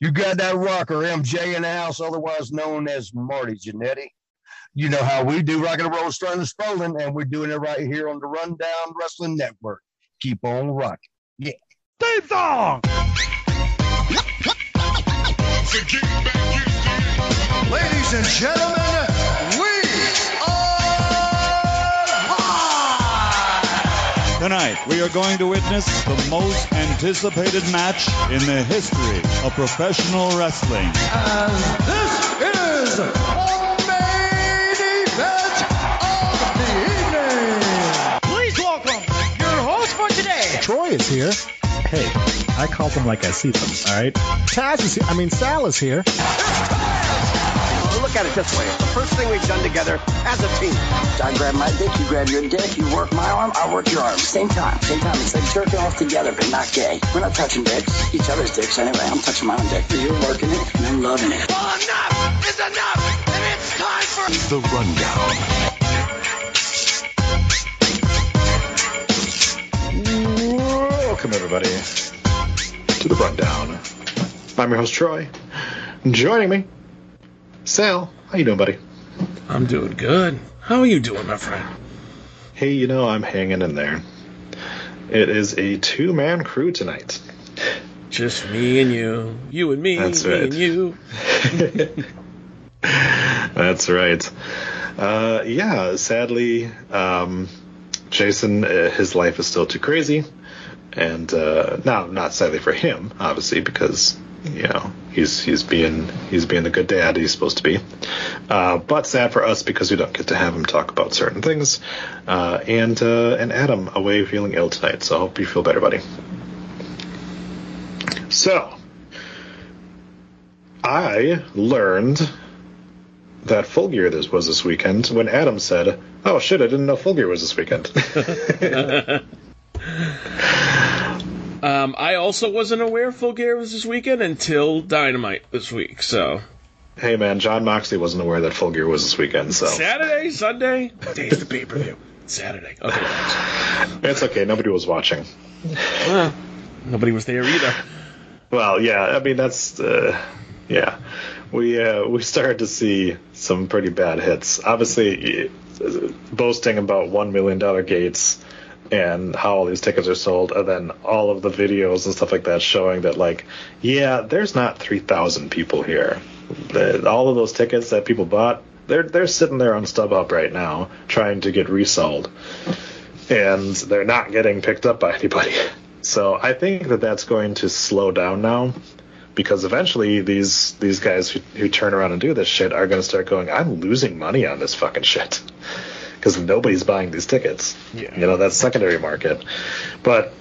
You got that rocker, MJ in the house, otherwise known as Marty Jannetty. You know how we do rock and roll, starting and Spalding, and we're doing it right here on the Rundown Wrestling Network. Keep on rocking. Yeah. Theme song! Ladies and gentlemen, Tonight, we are going to witness the most anticipated match in the history of professional wrestling. And this is the main event of the evening! Please welcome your host for today. Troy is here. Hey, I call them like I see them, all right? Taz is here. I mean, Sal is here. Look at it this way. It's the first thing we've done together as a team. I grab my dick, you grab your dick, you work my arm, I work your arm. Same time, same time. It's like jerking off together, but not gay. We're not touching dicks, each other's dicks anyway. I'm touching my own dick. For you're working it, and I'm loving it. Well, enough is enough, and it's time for The Rundown. Welcome, everybody, to the Rundown. I'm your host, Troy. Joining me, Sal. How you doing, buddy? I'm doing good. How are you doing, my friend? Hey, you know, I'm hanging in there. It is a two-man crew tonight. Just me and you. You and me. That's me right. and you. That's right. Uh, yeah, sadly, um, Jason, uh, his life is still too crazy, and uh, now not sadly for him, obviously, because you know he's he's being he's being the good dad he's supposed to be, uh, but sad for us because we don't get to have him talk about certain things, uh, and uh, and Adam away feeling ill tonight, so I hope you feel better, buddy. So, I learned that Full Gear this was this weekend when Adam said, "Oh shit, I didn't know Full Gear was this weekend." Um, I also wasn't aware Full Gear was this weekend until Dynamite this week. So hey man, Jon Moxley wasn't aware that Full Gear was this weekend, so Saturday, Sunday, day's the pay per view. Saturday. Okay. thanks. it's okay. Nobody was watching. Well, nobody was there either. Well, yeah, I mean that's uh, yeah. We uh, we started to see some pretty bad hits. Obviously, uh, boasting about one million dollar gates and how all these tickets are sold, and then all of the videos and stuff like that showing that like, yeah, there's not three thousand people here. The, all of those tickets that people bought, they're they're sitting there on StubHub right now trying to get resold, and they're not getting picked up by anybody. So I think that that's going to slow down now because eventually these these guys who, who turn around and do this shit are going to start going, I'm losing money on this fucking shit because nobody's buying these tickets. Yeah. You know, that's secondary market. But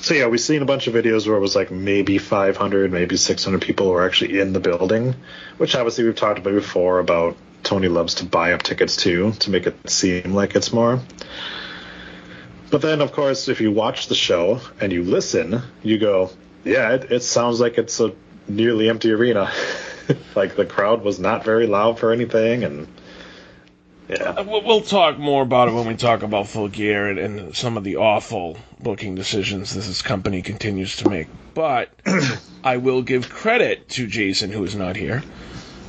so yeah, we've seen a bunch of videos where it was like maybe 500, maybe 600 people were actually in the building, which obviously we've talked about before about Tony loves to buy up tickets too to make it seem like it's more. But then, of course, if you watch the show and you listen, you go, yeah, it, it sounds like it's a nearly empty arena. like the crowd was not very loud for anything, and yeah, Uh, We'll talk more about it when we talk about Full Gear and, and some of the awful booking decisions this this company continues to make. But I will give credit to Jason, who is not here,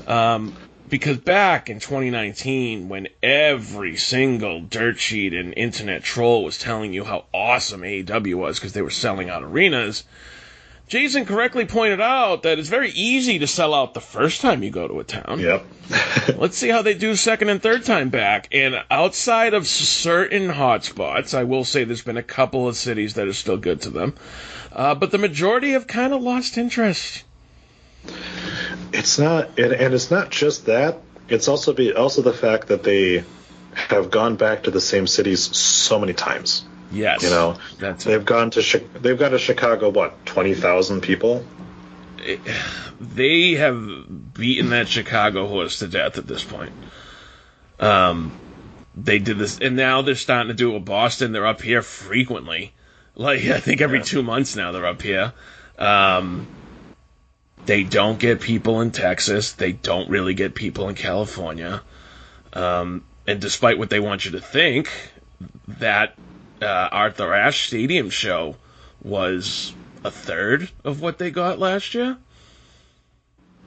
um, because back in 2019, when every single dirt sheet and internet troll was telling you how awesome AEW was because they were selling out arenas. Jason correctly pointed out that it's very easy to sell out the first time you go to a town. yep, Let's see how they do second and third time back. And outside of certain hotspots, I will say there's been a couple of cities that are still good to them. Uh, but the majority have kind of lost interest. it's not, and, and it's not just that. It's also be also the fact that they have gone back to the same cities so many times. Yes. You know, that's they've gone to Chi- they've gone to Chicago. What twenty thousand people, it, they have beaten that Chicago horse to death at this point. Um, they did this, and now they're starting to do it with Boston. They're up here frequently, like I think every two months now they're up here. Um, they don't get people in Texas. They don't really get people in California. Um, and despite what they want you to think, that uh, Arthur Ashe Stadium show was a third of what they got last year.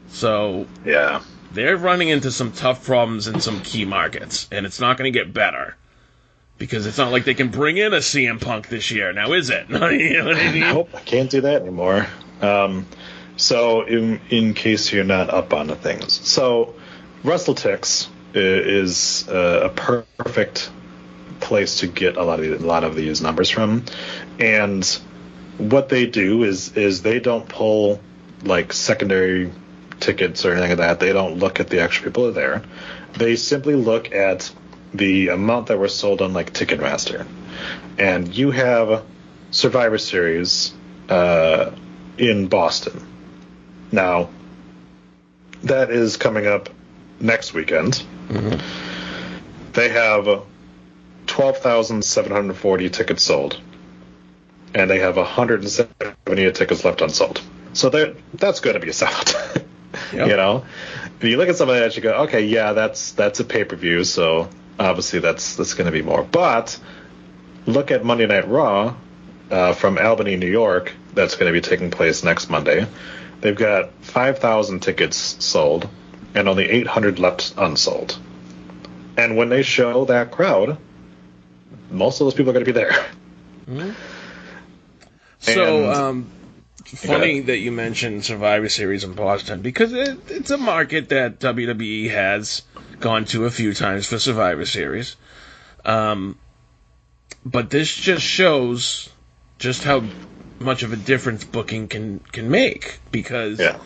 So yeah, they're running into some tough problems in some key markets, and it's not going to get better because it's not like they can bring in a CM Punk this year. Now, is it? you know I mean? Nope, I can't do that anymore. Um, so, in in case you're not up on the things, so WrestleTix is uh, a perfect place to get a lot of a lot of these numbers from, and what they do is is they don't pull like secondary tickets or anything like that. They don't look at the extra people are there. They simply look at the amount that were sold on like Ticketmaster, and you have Survivor Series uh, in Boston. Now, that is coming up next weekend. Mm-hmm. They have 12,740 tickets sold, and they have 170 tickets left unsold. So that's going to be a sellout. yep. You know, if you look at somebody of that, you go, okay, yeah, that's that's a pay per view, so obviously that's that's going to be more. But look at Monday Night Raw uh, from Albany, New York. That's going to be taking place next Monday. They've got 5,000 tickets sold and only 800 left unsold. And when they show that crowd, most of those people are going to be there. Mm-hmm. So, um, funny that you mentioned Survivor Series in Boston because it, it's a market that WWE has gone to a few times for Survivor Series. Um, but this just shows just how much of a difference booking can can make because yeah.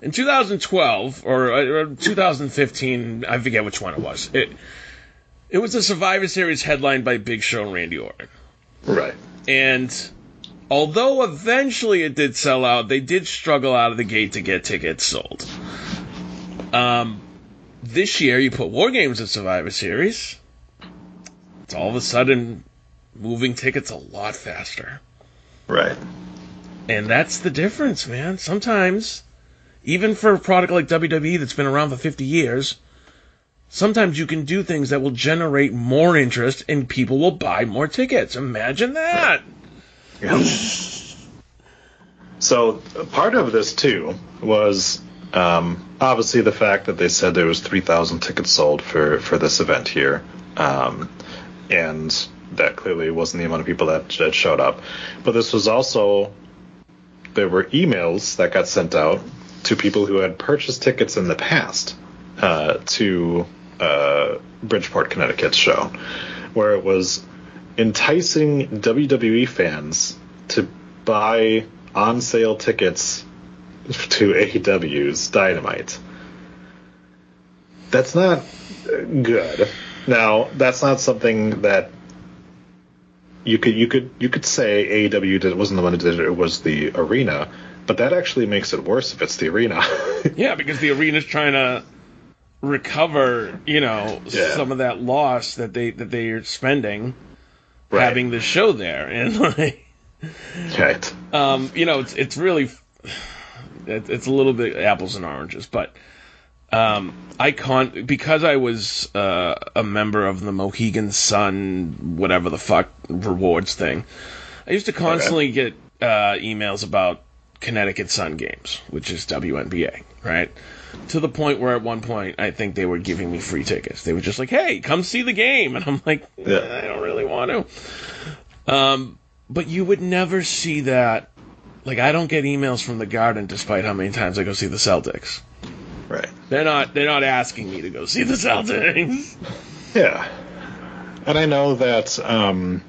in 2012 or, or, 2015, I forget which one it was. It it was a Survivor Series headlined by Big Show and Randy Orton. Right. And although eventually it did sell out, they did struggle out of the gate to get tickets sold. Um, this year you put War Games at Survivor Series. It's all of a sudden moving tickets a lot faster. Right. And that's the difference, man. Sometimes, even for a product like WWE that's been around for 50 years, sometimes you can do things that will generate more interest and people will buy more tickets. Imagine that. So part of this too was um, obviously the fact that they said there was 3,000 tickets sold for for this event here, um, and that clearly wasn't the amount of people that, that showed up. But this was also there were emails that got sent out to people who had purchased tickets in the past uh, to uh, Bridgeport, Connecticut's show, where it was enticing WWE fans to buy on sale tickets to AEW's Dynamite. That's not good. Now, that's not something that you could you could you could say AEW did, wasn't the one that did it; it was the arena. But that actually makes it worse if it's the arena. yeah, because the arena's trying to recover, you know, yeah. some of that loss that they that they are spending right. having the show there, and like, right. Um, you know, it's it's really it, it's a little bit apples and oranges, but um, I can't because I was uh, a member of the Mohegan Sun, whatever the fuck rewards thing. I used to constantly okay. get uh, emails about Connecticut Sun games, which is WNBA, right? To the point where at one point I think they were giving me free tickets. They were just like, "Hey, come see the game," and I'm like, yeah. I don't really want to. Um, but you would never see that. Like, I don't get emails from the Garden, despite how many times I go see the Celtics. Right. They're not. They're not asking me to go see the Celtics. Yeah. And I know that um,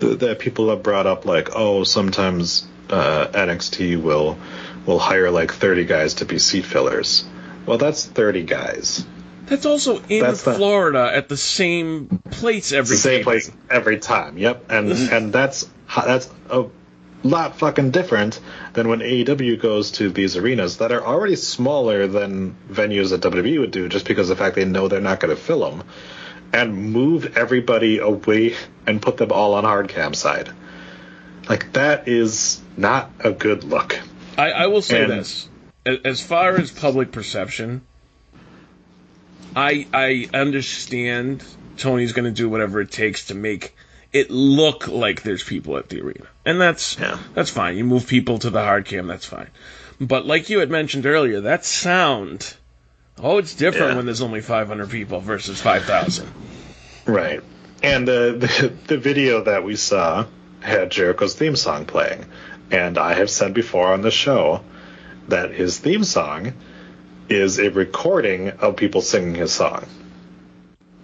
th- that people have brought up like, oh, sometimes uh, NXT will will hire like 30 guys to be seat fillers. Well, that's 30 guys. That's also in that's Florida the, at the same place every same place every time. Yep, and and that's that's a lot fucking different than when AEW goes to these arenas that are already smaller than venues that WWE would do, just because of the fact they know they're not going to fill them, and move everybody away and put them all on hard cam side. Like that is not a good look. I, I will say And- this: as far as public perception, I I understand Tony's going to do whatever it takes to make it look like there's people at the arena, and that's Yeah. that's fine. You move people to the hard cam, that's fine. But like you had mentioned earlier, that sound, oh, it's different Yeah. when there's only 500 people versus 5,000. Right. And uh, the the video that we saw had Jericho's theme song playing, and I have said before on the show that his theme song is a recording of people singing his song.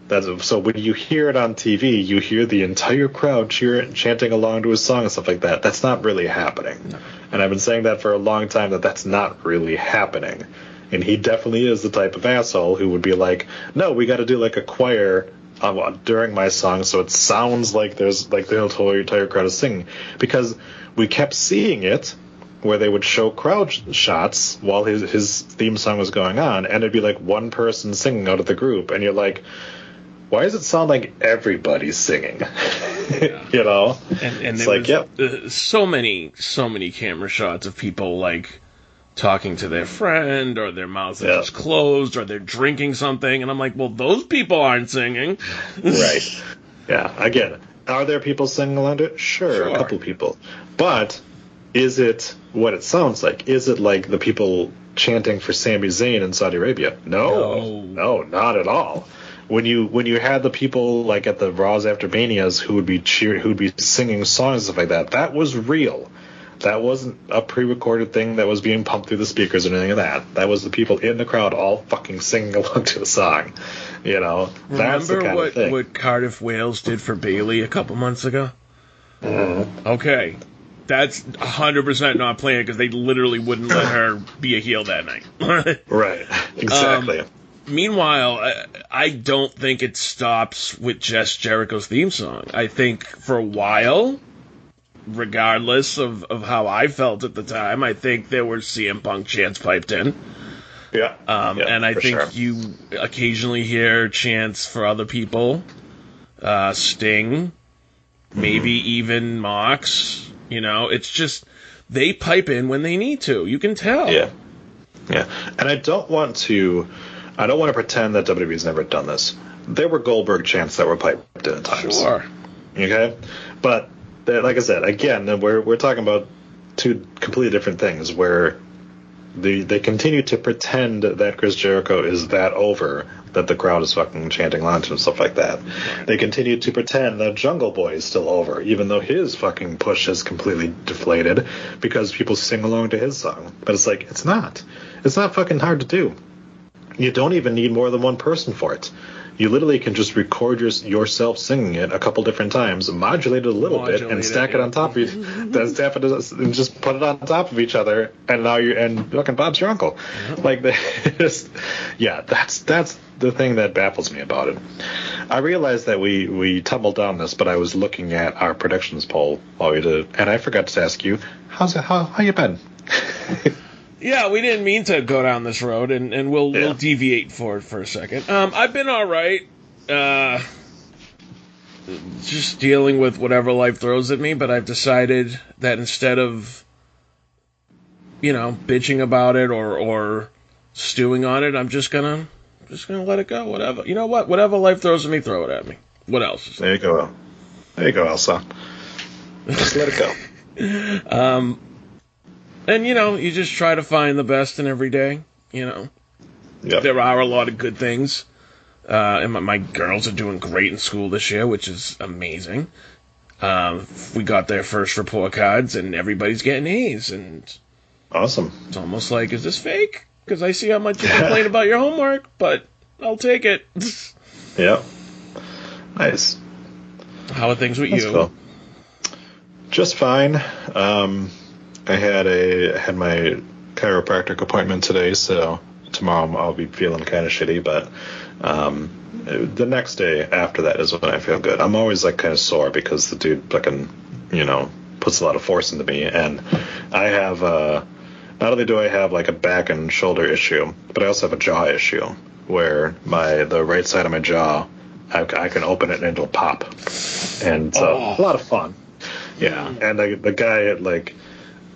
That's so when you hear it on TV, you hear the entire crowd cheering, chanting along to his song and stuff like that. That's not really happening, and I've been saying that for a long time that that's not really happening. And he definitely is the type of asshole who would be like, "No, we got to do like a choir uh, during my song, so it sounds like there's like the whole entire crowd is singing." Because we kept seeing it where they would show crowd sh- shots while his his theme song was going on, and it'd be like one person singing out of the group, and you're like, "Why does it sound like everybody's singing?" you know? And, and It's like, was yep. uh, so many, so many camera shots of people like talking to their friend, or their mouths are Yeah. just closed, or they're drinking something, and I'm like, well, those people aren't singing. right. Yeah. Again, are there people singing to it? Sure, Sure. a couple people. But is it what it sounds like? Is it like the people chanting for Sami Zayn in Saudi Arabia? No, No. no, not at all. When you when you had the people like at the Raws after Manias who would be cheering, who would be singing songs and stuff like that, that was real. That wasn't a pre-recorded thing that was being pumped through the speakers or anything of that. That was the people in the crowd all fucking singing along to the song. You know, that's the Remember kind what, of thing. what Cardiff Wales did for Bayley a couple months ago? Mm-hmm. Okay. That's 100% not planned because they literally wouldn't let her be a heel that night. Right. Exactly. Meanwhile, I, I don't think it stops with just Jericho's theme song. I think for a while, regardless of, of how I felt at the time, I think there were CM Punk chants piped in. yeah. Um, Yeah, and I think sure. you occasionally hear chants for other people. Uh, Sting, maybe even Mox. You know, it's just they pipe in when they need to. You can tell. Yeah. Yeah. And I don't want to I don't want to pretend that WWE's never done this. There were Goldberg chants that were piped in at times. Sure. Okay? But uh, like I said, again, we're we're talking about two completely different things where the they continue to pretend that Chris Jericho is that over that the crowd is fucking chanting to and stuff like that. They continue to pretend that Jungle Boy is still over, even though his fucking push has completely deflated because people sing along to his song. But it's like it's not. It's not fucking hard to do. You don't even need more than one person for it. You literally can just record your, yourself singing it a couple different times, modulate it a little bit, and stack it yeah. on top of each, then stack it and just put it on top of each other, and now you and fucking Bob's your uncle. Like, the, just, yeah, that's that's the thing that baffles me about it. I realized that we we tumbled down this, but I was looking at our predictions poll while we did, and I forgot to ask you, how's it, how how you been? Yeah, we didn't mean to go down this road, and, and we'll Yeah. we'll deviate for it for a second. Um, I've been all right. Uh, just dealing with whatever life throws at me, but I've decided that instead of, you know, bitching about it or or stewing on it, I'm just gonna just gonna let it go. Whatever, you know what? Whatever life throws at me, throw it at me. What else? There you go. There you go, Elsa. Just let it go. Um, and you know, you just try to find the best in every day. You know. Yep. there are a lot of good things. Uh, and my, my girls are doing great in school this year, which is amazing. Um, we got their first report cards, and everybody's getting A's, and Awesome. it's almost like, is this fake? Because I see how much you complain about your homework, but I'll take it. Yep. Nice. how are things with That's you? cool. Just fine. Um, I had a had my chiropractic appointment today, so tomorrow I'll be feeling kind of shitty. But um, the next day after that is when I feel good. I'm always like kind of sore because the dude fucking you know puts a lot of force into me, and I have uh, not only do I have like a back and shoulder issue, but I also have a jaw issue where my the right side of my jaw, I, I can open it and it'll pop, and so Oh. a lot of fun. Yeah, and the, the guy like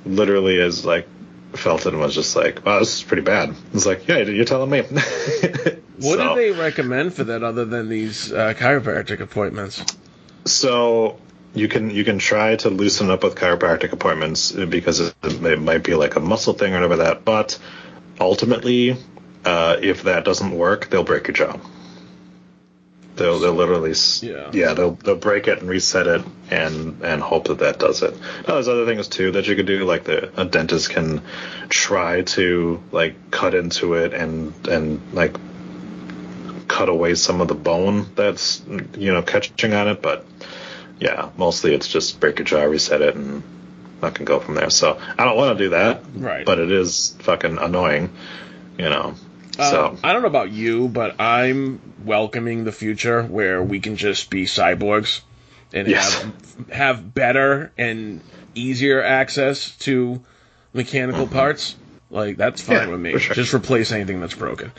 literally is like felt it and was just like, "Wow, this is pretty bad." It's like, "Yeah, you're telling me." What So- do they recommend for that other than these uh, chiropractic appointments? So you can you can try to loosen up with chiropractic appointments because it, it might be like a muscle thing or whatever that. But ultimately, uh, if that doesn't work, they'll break your jaw. They'll they'll literally s- Yeah. they'll they'll break it and reset it and and hope that that does it. Now, there's other things too that you could do like the a dentist can try to like cut into it and and like cut away some of the bone that's you know catching on it, but yeah, mostly it's just break your jaw, reset it, and can go from there. So I don't want to do that, Right. But it is fucking annoying, you know. Uh, so I don't know about you, but I'm welcoming the future where we can just be cyborgs and Yes. have have better and easier access to mechanical parts. Like that's fine Mm-hmm. Yeah, with me. sure. Just replace anything that's broken.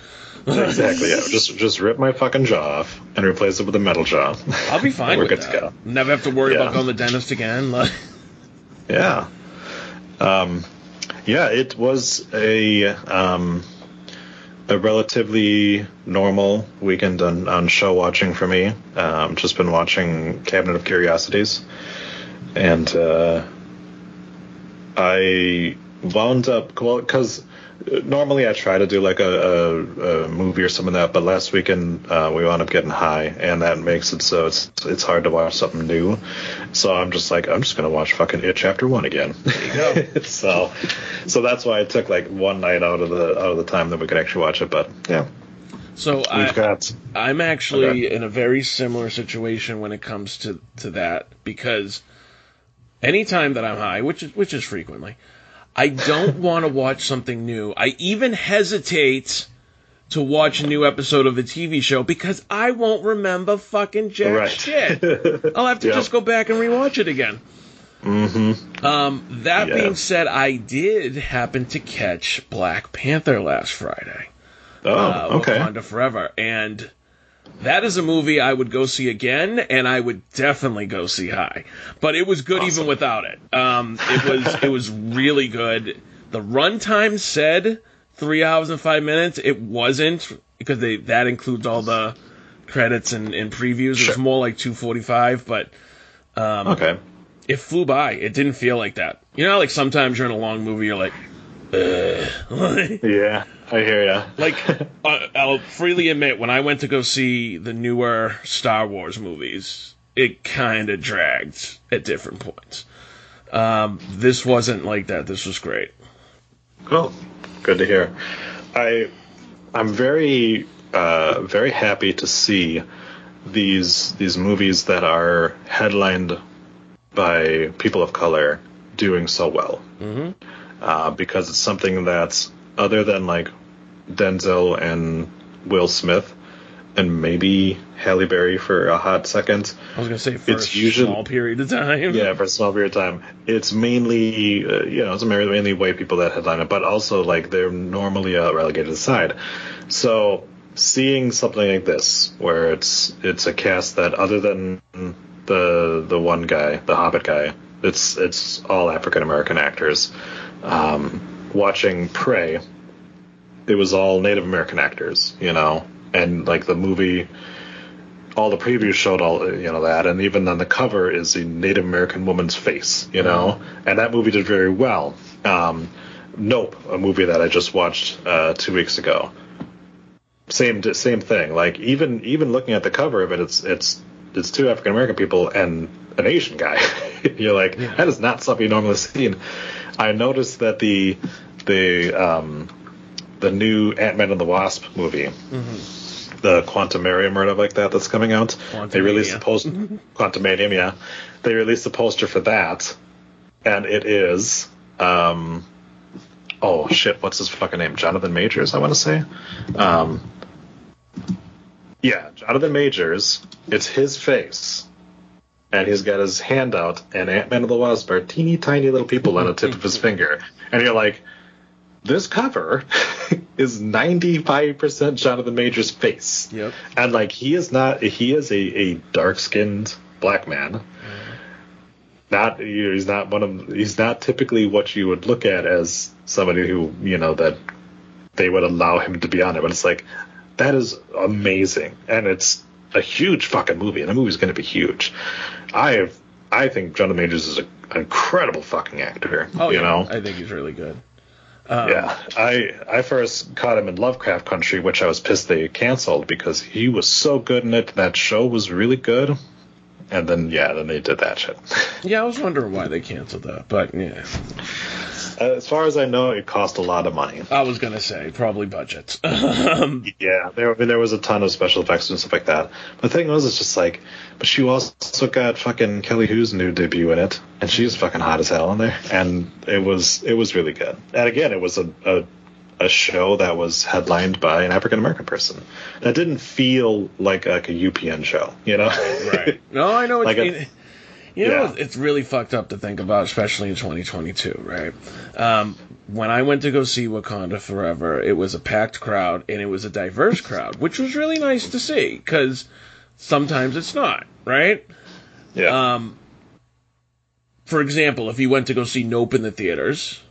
exactly, yeah. Just just rip my fucking jaw off and replace it with a metal jaw. I'll be fine We're good that. to go. Never have to worry Yeah. about going to the dentist again. Like, Yeah. Um, yeah, it was a um, a relatively normal weekend on, on show watching for me. Um, just been watching Cabinet of Curiosities, and uh, I wound up well because normally I try to do like a, a, a movie or something like that, but last weekend uh, we wound up getting high, and that makes it so it's it's hard to watch something new. So I'm just like I'm just gonna watch fucking It Chapter One again. so so that's why I took like one night out of the out of the time that we could actually watch it. But yeah, so we've I, got I'm actually Okay. in a very similar situation when it comes to, to that because anytime that I'm high, which is which is frequently, I don't want to watch something new. I even hesitate to watch a new episode of a TV show because I won't remember fucking jack Right. shit. I'll have to Yeah. just go back and rewatch it again. mm-hmm. Um, that Yeah. being said, I did happen to catch Black Panther last Friday Oh, uh, okay. Wakanda Forever, and that is a movie I would go see again, and I would definitely go see high. But it was good even without it. Um, it was it was really good. The runtime said three hours and five minutes. It wasn't because they that includes all the credits and, and previews. It Sure. was more like two forty five, but um, Okay. it flew by. It didn't feel like that. You know, like sometimes you're in a long movie, you're like, Ugh. Yeah, I hear ya. like uh, I'll freely admit when I went to go see the newer Star Wars movies, it kind of dragged at different points. Um, this wasn't like that. This was great. Cool. Good to hear. I I'm very uh, very happy to see these these movies that are headlined by people of color doing so well. Mm-hmm. Uh, because it's something that's other than like Denzel and Will Smith and maybe Halle Berry for a hot second. I was gonna say for It's a usually- small period of time. Yeah, for a small period of time. It's mainly, uh, you know, it's mainly white people that headline it, but also like they're normally uh, relegated aside. So seeing something like this, where it's it's a cast that other than the the one guy, the Hobbit guy, it's it's all African American actors. Um, watching Prey, it was all Native American actors, you know, and like the movie all the previews showed all you know that, and even on the cover is a Native American woman's face, you know, and that movie did very well. Um, nope, a movie that I just watched uh, two weeks ago. Same same thing. Like even even looking at the cover of it, it's it's it's two African American people and an Asian guy. You're like that is not something you normally see. I noticed that the the um, the new Ant Man and the Wasp movie the Quantum Quantumarium or whatever like that that's coming out. They released the post Quantumanium, yeah. They released the poster for that, and it is um oh shit, what's his fucking name? Jonathan Majors, I want to say. Um, yeah, Jonathan Majors. It's his face and he's got his hand out, and Ant Man and the Wasp are teeny tiny little people on the tip of his finger, and you're like, this cover is 95% Jonathan Majors face. Yep. And like he is not he is a, a dark skinned black man. Not you know, he's not one of he's not typically what you would look at as somebody who, you know, that they would allow him to be on it. But it's like that is amazing. And it's a huge fucking movie, and the movie's gonna be huge. I have I think Jonathan Majors is a, an incredible fucking actor. Here. Oh, you yeah. know? I think he's really good. Um, yeah, I I first caught him in Lovecraft Country, which I was pissed they canceled because he was so good in it. That show was really good, and then yeah, then they did that shit. Yeah, I was wondering why they canceled that, but yeah. As far as I know, it cost a lot of money. I was gonna say probably budgets. Um, Yeah, there there was a ton of special effects and stuff like that. But the thing was, it's just like, but she also got fucking Kelly Hu's new debut in it, and she's fucking hot as hell in there, and it was it was really good. And again, it was a a, a show that was headlined by an African American person. That didn't feel like like a UPN show, you know? right. No, I know what Like you a- mean. You know, Yeah. it's really fucked up to think about, especially in 2022, right? Um, when I went to go see Wakanda Forever, it was a packed crowd and it was a diverse crowd, which was really nice to see because sometimes it's not, right? Yeah. Um, for example, if you went to go see Nope in the theaters,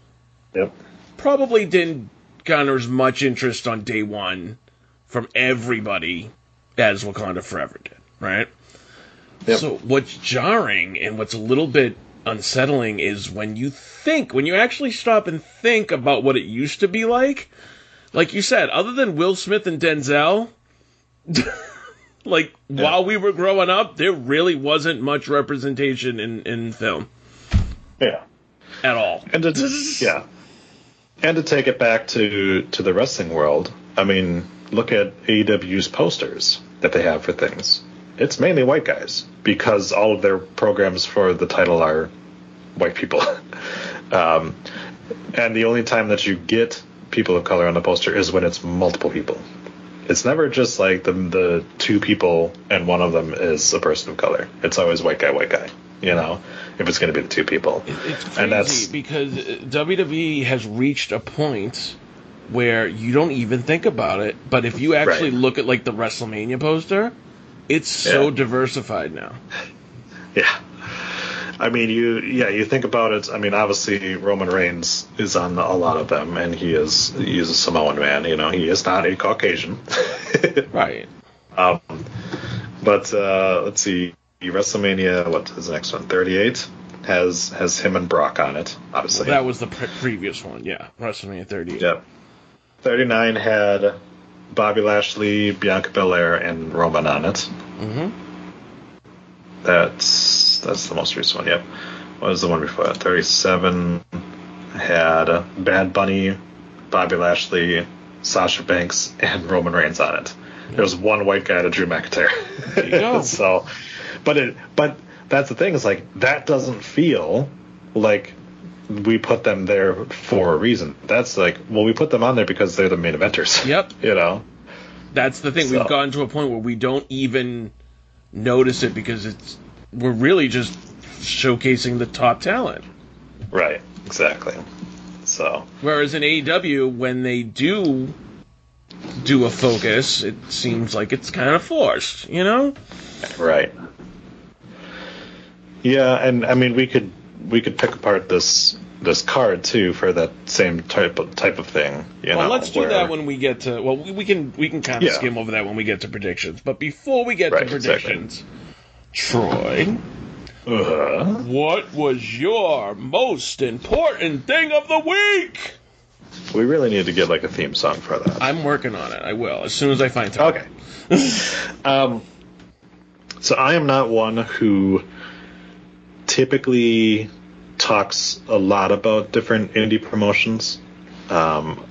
yep. probably didn't garner as much interest on day one from everybody as Wakanda Forever did, right? Yep. So what's jarring and what's a little bit unsettling is when you think, when you actually stop and think about what it used to be like. Like you said, other than Will Smith and Denzel, like while we were growing up, there really wasn't much representation in, in film Yeah. at all. And to, yeah, and to take it back to to the wrestling world, I mean, look at AEW's posters that they have for things. It's mainly white guys because all of their programs for the title are white people. um, and the only time that you get people of color on the poster is when it's multiple people. It's never just like the the two people and one of them is a person of color. It's always white guy, white guy. You know, if it's going to be the two people, It's crazy and that's because uh, WWE has reached a point where you don't even think about it. But if you actually Right. look at like the WrestleMania poster, it's so Yeah. diversified now. Yeah. I mean, you yeah, you think about it. I mean, obviously Roman Reigns is on a lot of them, and he is he's a Samoan man. You know, he is not a Caucasian. right. Um, but uh, let's see, WrestleMania. What is the next one? Thirty eight has has him and Brock on it. Obviously, That was the pre- previous one, yeah, WrestleMania 38. Yep. 39 had Bobby Lashley, Bianca Belair, and Roman on it. Mm-hmm. That's that's the most recent one. Yep. What was the one before that? 37 had Bad Bunny, Bobby Lashley, Sasha Banks, and Roman Reigns on it. There was one white guy to Drew McIntyre. There you go. so, but it but that's the thing is like that doesn't feel like we put them there for a reason. That's like well we put them on there because they're the main eventers. Yep. You know. That's the thing. So- We've gotten to a point where we don't even notice it because it's we're really just showcasing the top talent. Right. Exactly. So. Whereas in AEW, when they do do a focus, it seems like it's kind of forced, you know? Right. Yeah, and I mean we could we could pick apart this this card too for that same type of type of thing. You well, know, let's do where- that when we get to. Well, we, we can we can kind of Yeah. skim over that when we get to predictions. But before we get Right, to exactly. predictions, Troy, Uh, what was your most important thing of the week? we really need to get like a theme song for that. I'm working on it. I will as soon as I find time. Okay. um, so I am not one who typically talks a lot about different indie promotions. Um,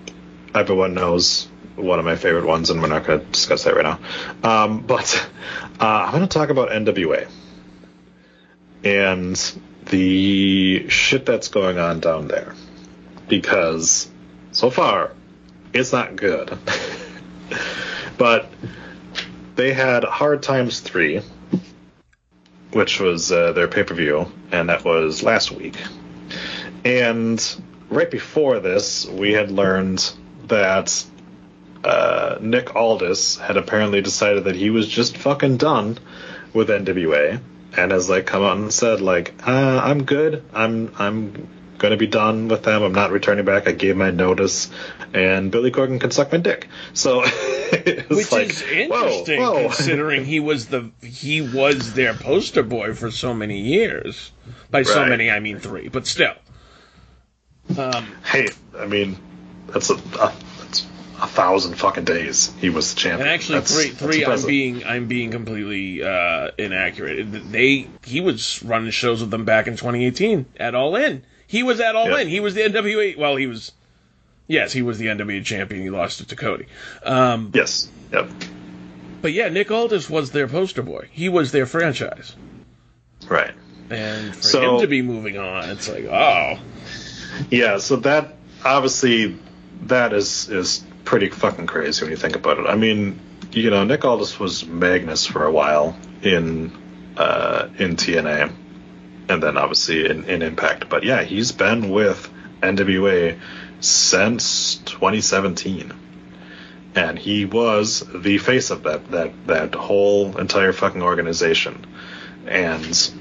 everyone knows one of my favorite ones, and we're not going to discuss that right now. Um, but uh, I'm going to talk about NWA and the shit that's going on down there because so far it's not good. but they had Hard Times 3, which was uh, their pay per view, and that was last week. And right before this, we had learned that uh, Nick Aldis had apparently decided that he was just fucking done with NWA, and has like come out and said like, uh, "I'm good. I'm I'm gonna be done with them. I'm not returning back. I gave my notice, and Billy Corgan can suck my dick." So, which like, is interesting whoa, whoa. considering he was the he was their poster boy for so many years. By so many, I mean three, but still. Um, hey, I mean, that's a, a that's a thousand fucking days he was the champion. And actually, That's- three, three. I'm being, I'm being completely uh, inaccurate. They, he was running shows with them back in 2018 at All In. He was at All Yeah. In. He was the NWA. Well, he was. Yes, he was the NWA champion. He lost it to Cody. Um, yes. Yep. But yeah, Nick Aldis was their poster boy. He was their franchise. Right. And for So- him to be moving on, it's like, oh, Yeah, so that obviously that is is pretty fucking crazy when you think about it. I mean, you know, Nick Aldis was Magnus for a while in uh, in TNA, and then obviously in, in Impact. But yeah, he's been with NWA since 2017, and he was the face of that that that whole entire fucking organization. And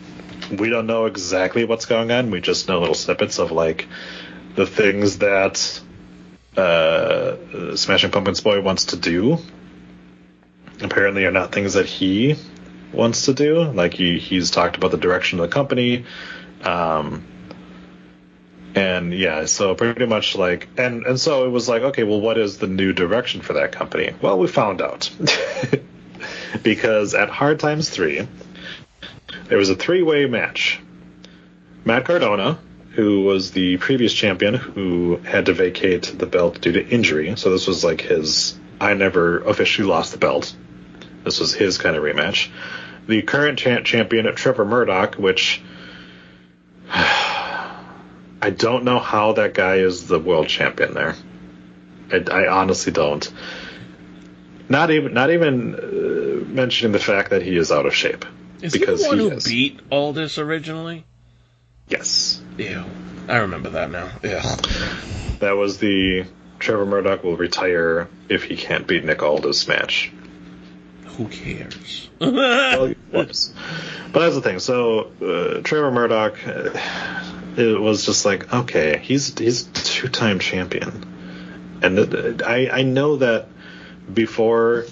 we don't know exactly what's going on. We just know little snippets of like the things that uh, Smashing Pumpkins Boy wants to do. Apparently, are not things that he wants to do. Like he he's talked about the direction of the company. Um, and yeah, so pretty much like, and and so it was like, okay, well, what is the new direction for that company? Well, we found out because at Hard Times Three, there was a three-way match. Matt Cardona, who was the previous champion, who had to vacate the belt due to injury, so this was like his. I never officially lost the belt. This was his kind of rematch. The current cha- champion, at Trevor Murdoch, which I don't know how that guy is the world champion there. I, I honestly don't. Not even, not even uh, mentioning the fact that he is out of shape. is because he the one who is. beat Aldis originally? Yes, Ew, I remember that now. Yeah. that was the Trevor Murdoch will retire if he can't beat Nick Aldis match. Who cares? well. But that's the thing. So uh, Trevor Murdoch, uh, it was just like, okay, he's he's two time champion, and it, I I know that before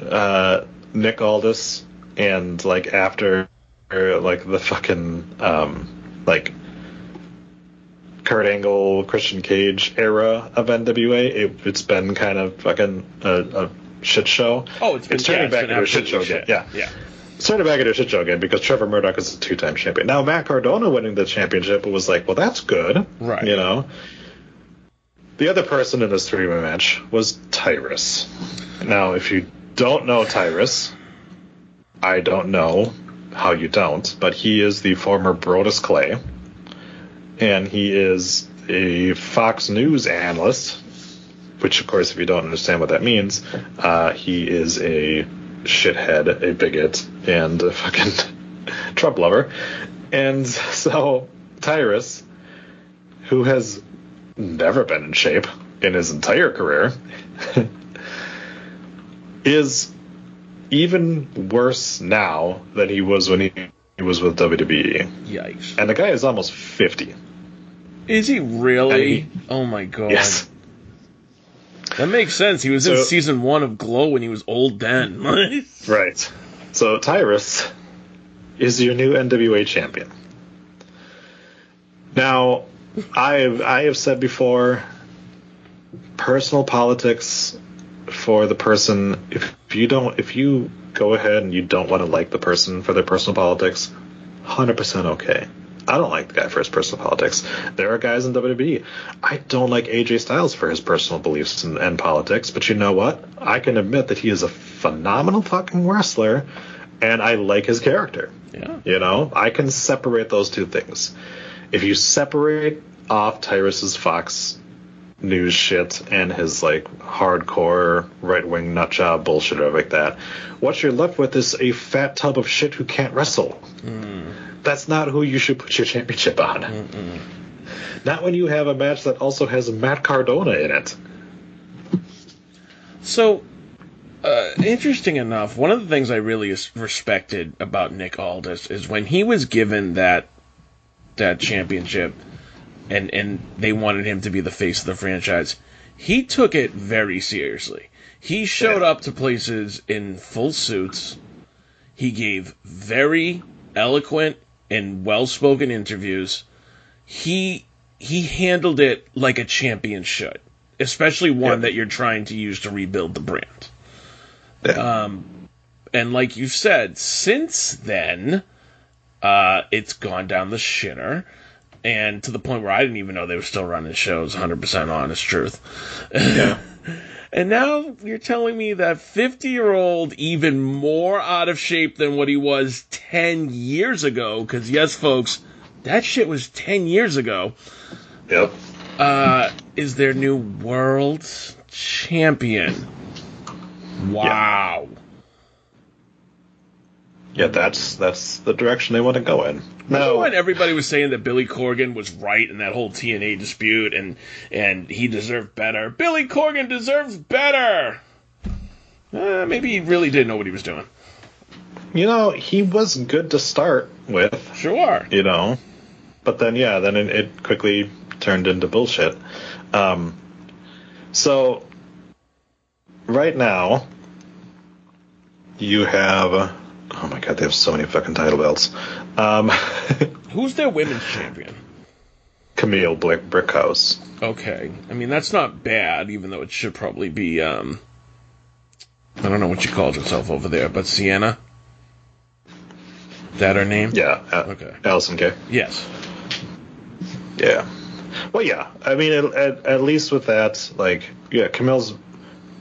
uh, Nick Aldis and like after or, like the fucking um, like Kurt Angle, Christian Cage era of NWA, it, it's been kind of fucking a, a shit show. Oh, it's been it's turning yeah, back into a shit show absolutely again. shit. Yeah, yeah. It's turning back into a shit show again because Trevor Murdoch is a two-time champion. Now Matt Cardona winning the championship was like, well, that's good, Right. You know. The other person in this three-way match was Tyrus. Now, if you don't know Tyrus, I don't know how you don't, but he is the former Brodus Clay, and he is a Fox News analyst. Which, of course, if you don't understand what that means, uh, he is a shithead, a bigot, and a fucking Trump lover. And so Tyrus, who has never been in shape in his entire career, is even worse now than he was when he, he was with WWE. Yikes. And the guy is almost 50. Is he really? And oh my god. Yes. That makes sense. He was in season one of Glow when he was old then. Right. So Tyrus is your new NWA champion. Now, I have I have said before, personal politics for the person. If you don't, if you go ahead and you don't want to like the person for their personal politics, hundred percent okay. I don't like the guy for his personal politics. There are guys in WWE. I don't like AJ Styles for his personal beliefs and, and politics, but you know what? I can admit that he is a phenomenal fucking wrestler, and I like his character. yeah. You know, I can separate those two things. If you separate off Tyrus's Fox news shit and his like hardcore right wing nutjob bullshit or like that, what you're left with is a fat tub of shit who can't wrestle. Hmm. That's not who you should put your championship on. Not when you have a match that also has Matt Cardona in it. So, uh, interesting enough, one of the things I really respected about Nick Aldis is when he was given that that championship, and and they wanted him to be the face of the franchise. He took it very seriously. He showed up to places in full suits. He gave very eloquent and well-spoken interviews. He he handled it like a champion should, especially one that you're trying to use to rebuild the brand. Um, and like you said, since then, uh, it's gone down the shitter, and to the point where I didn't even know they were still running shows. 100% honest truth. Yeah. And now you're telling me that 50 year old, even more out of shape than what he was 10 years ago, because yes, folks, that shit was 10 years ago, Yep. uh, is their new world champion. Wow. Yeah, that's that's the direction they want to go in. Remember No, when everybody was saying that Billy Corgan was right in that whole TNA dispute and and he deserved better? Billy Corgan deserves better. Uh, maybe he really didn't know what he was doing. you know he was good to start with. Sure. you know. But then, yeah, then it, it quickly turned into bullshit. Um, so, right now, you have. Oh my god, they have so many fucking title belts. Um, Who's their women's champion? Kamille Blick Brickhouse. Okay. I mean, that's not bad, even though it should probably be, um, I don't know what she calls herself over there, but Sienna? That her name? Yeah. Uh, Okay. Allysin Kay Yes. Yeah. Well, yeah. I mean, at, at, at least with that, like, yeah, Kamille's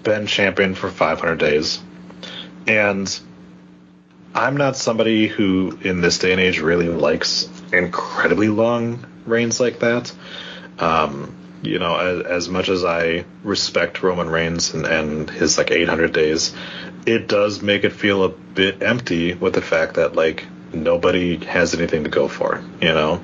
been champion for 500 days. And I'm not somebody who, in this day and age, really likes incredibly long reigns like that. Um, you know, as, as much as I respect Roman Reigns and, and his, like, 800 days, it does make it feel a bit empty with the fact that, like, nobody has anything to go for, you know?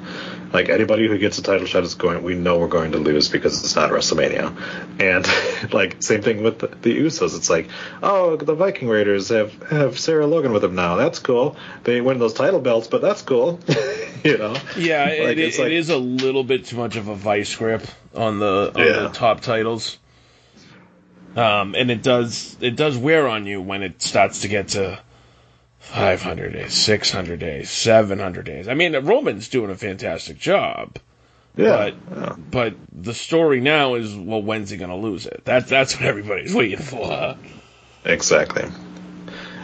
Like anybody who gets a title shot is going. We know we're going to lose because it's not WrestleMania, and like same thing with the, the Usos. It's like, oh, the Viking Raiders have have Sarah Logan with them now. That's cool. They win those title belts, but that's cool. you know? Yeah, Like, it, it's it like- is a little bit too much of a vice grip on the on Yeah. the top titles. Um, and it does it does wear on you when it starts to get to 500 days, 600 days, 700 days. I mean, Roman's doing a fantastic job. Yeah. But but the story now is well, when's he going to lose it? That's that's what everybody's waiting for. Exactly.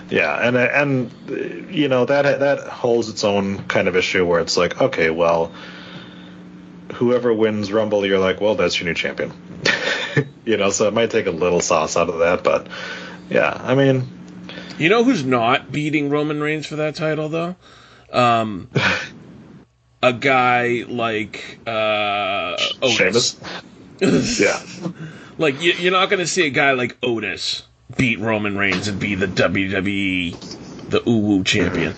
Yeah, and and you know that that holds its own kind of issue where it's like, okay, well, whoever wins Rumble, you're like, well, that's your new champion. you know, so it might take a little sauce out of that, but yeah, I mean, You know who's not beating Roman Reigns for that title though? Um, a guy like uh, Otis. Yeah, Like you, you're not going to see a guy like Otis beat Roman Reigns and be the WWE, the Uwu champion.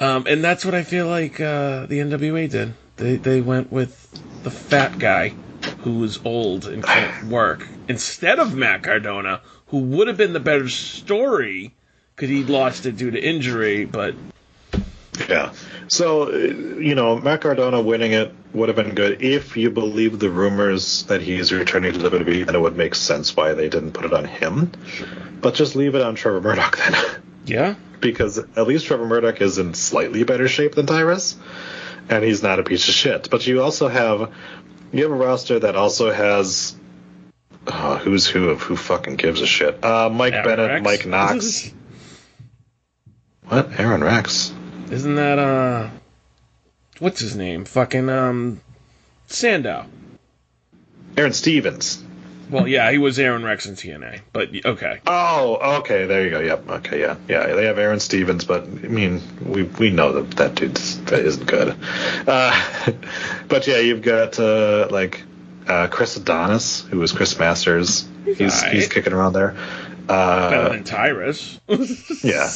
Um, and that's what I feel like uh, the NWA did. They they went with the fat guy who was old and can't work instead of Matt Cardona, who would have been the better story because he lost it due to injury. But yeah. So you know, Matt Cardona winning it would have been good if you believe the rumors that he's returning to WWE, and it would make sense why they didn't put it on him. But just leave it on Trevor Murdoch then. yeah, because at least Trevor Murdoch is in slightly better shape than Tyrus, and he's not a piece of shit. But you also have you have a roster that also has uh, who's who of who fucking gives a shit. Uh, Mike Aaron Bennett, Rex? Mike Knox. what? Aron Rex? isn't that uh, what's his name? Fucking um, Sandow. Aron Stevens. Well, yeah, he was Aron Rex in TNA, but okay. Oh, okay, there you go. Yep. Okay, yeah, yeah. They have Aron Stevens, but I mean, we we know that that dude isn't good. Uh, but yeah, you've got uh, like Uh, Chris Adonis, who was Chris Masters, he's he's, alright. kicking around there. Uh, Better than Tyrus. yeah.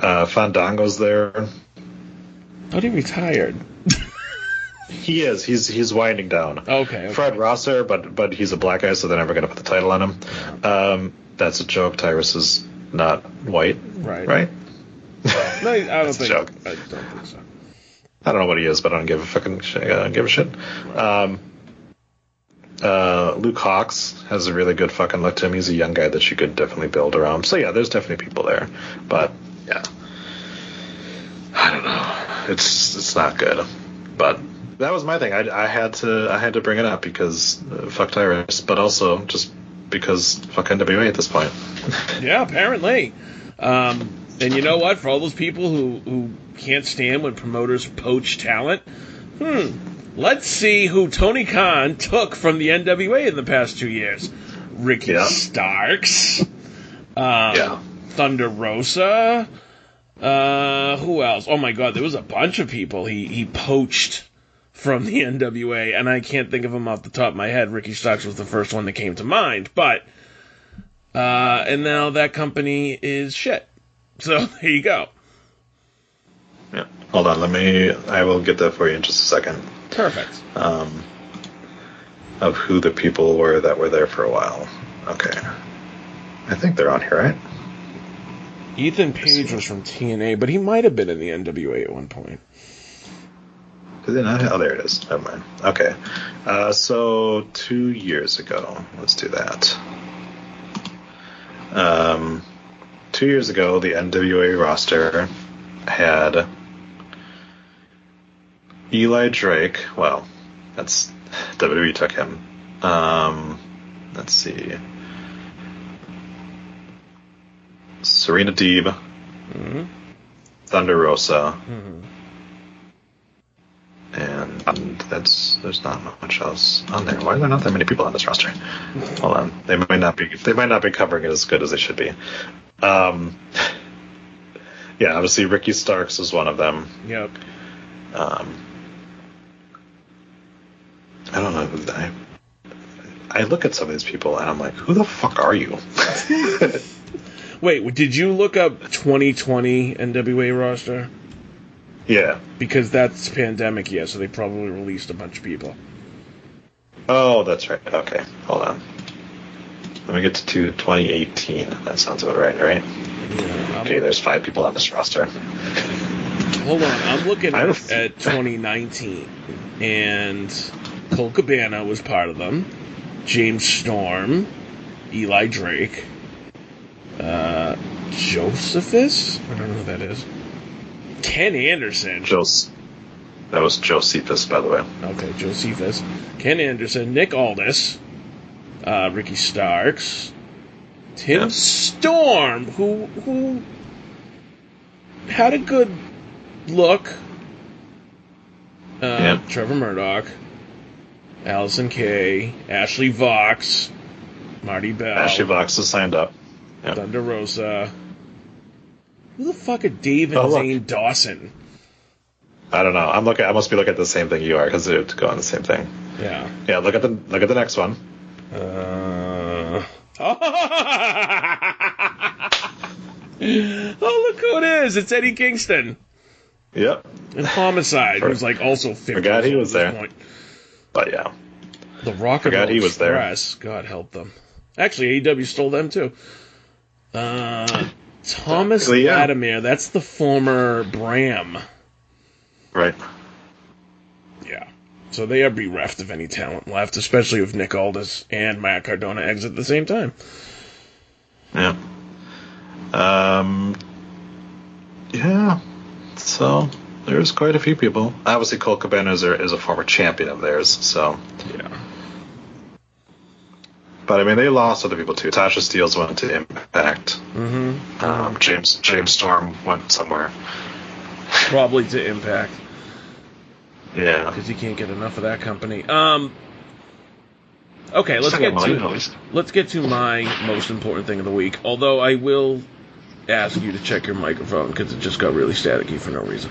Uh, Fandango's there. Thought he retired. He is. He's he's winding down. Okay. okay. Fred Rosser, but but he's a black guy, so they're never going to put the title on him. Um, that's a joke. Tyrus is not white, Right. right? No, I don't think. joke. I don't think so. I don't know what he is, but I don't give a fucking shit. I don't give a shit. Um, uh, Luke Hawx has a really good fucking look to him. He's a young guy that you could definitely build around. So yeah, there's definitely people there, but yeah, I don't know. It's it's not good, but that was my thing. I, I had to I had to bring it up because uh, fuck Tyrus, but also just because fuck NWA at this point. Yeah, apparently. Um, and you know what? For all those people who, who can't stand when promoters poach talent, hmm, let's see who Tony Khan took from the NWA in the past two years. Ricky Yeah. Starks, um, Yeah. Thunder Rosa, uh, who else? Oh my God, there was a bunch of people he, he poached from the NWA, and I can't think of them off the top of my head. Ricky Starks was the first one that came to mind, but uh, and now that company is shit. So there you go. Yeah. Hold on, let me. I will get that for you in just a second. Perfect. um, of who the people were that were there for a while. Okay. I think they're on here, right? Ethan Page was from TNA, but he might have been in the NWA at one point. Did they not? Oh, there it is. Never mind. Okay. Uh, so, two years ago, let's do that. Um, two years ago, the NWA roster had Eli Drake. Well, that's WWE took him. Um, let's see. Serena Deeb, Mm-hmm. Thunder Rosa, Mm-hmm. and, and that's there's not much else on there. Why are there not that many people on this roster? Hold on, they might not be they might not be covering it as good as they should be. Um, yeah, obviously Ricky Starks is one of them. Yep. Um, I don't know. I, I look at some of these people and I'm like, who the fuck are you? Wait, did you look up 2020 NWA roster? yeah. Because that's pandemic year, so they probably released a bunch of people. Oh, that's right. Okay, hold on. Let me get to 2018. That sounds about right, right? Yeah, Okay, there's five people on this roster. Hold on, I'm looking at, at 2019, and Colt Cabana was part of them. James Storm, Eli Drake, uh, Josephus. I don't know who that is. Ken Anderson. Jos- that was Josephus, by the way. Okay, Josephus. Ken Anderson, Nick Aldis, uh, Ricky Starks, Tim. Storm, who who had a good look. Uh, Yeah. Trevor Murdoch, Allysin Kay, Ashley Vox, Marti Belle, Ashley Vox is signed up. Yeah. Thunder Rosa. Who the fuck are Dave and Oh. Zane Dawson? I don't know. I'm looking. I must be looking at the same thing you are because they're going the same thing. Yeah. Yeah. Look at the look at the next one. Uh... oh, look who it is! It's Eddie Kingston Yep. And Homicide, who's like also 50 Forgot he was there. point. But yeah. The Rock and Roll he was there. Express. God help them. Actually, AEW stole them too. Uh, Thomas yeah. Latimer. That's the former Bram. Right. Yeah. So they are bereft of any talent left, especially if Nick Aldis and Matt Cardona exit at the same time. Yeah. Um. Yeah. So there's quite a few people. Obviously, Colt Cabana is a, is a former champion of theirs. So, Yeah. but I mean, they lost other people too. Tasha Steelz went to Impact. Mm-hmm. Um, James James Storm went somewhere. Probably to Impact. Yeah. because you can't get enough of that company. Um. Okay, let's get to least. let's get to my most important thing of the week. Although I will ask you to check your microphone because it just got really staticky for no reason.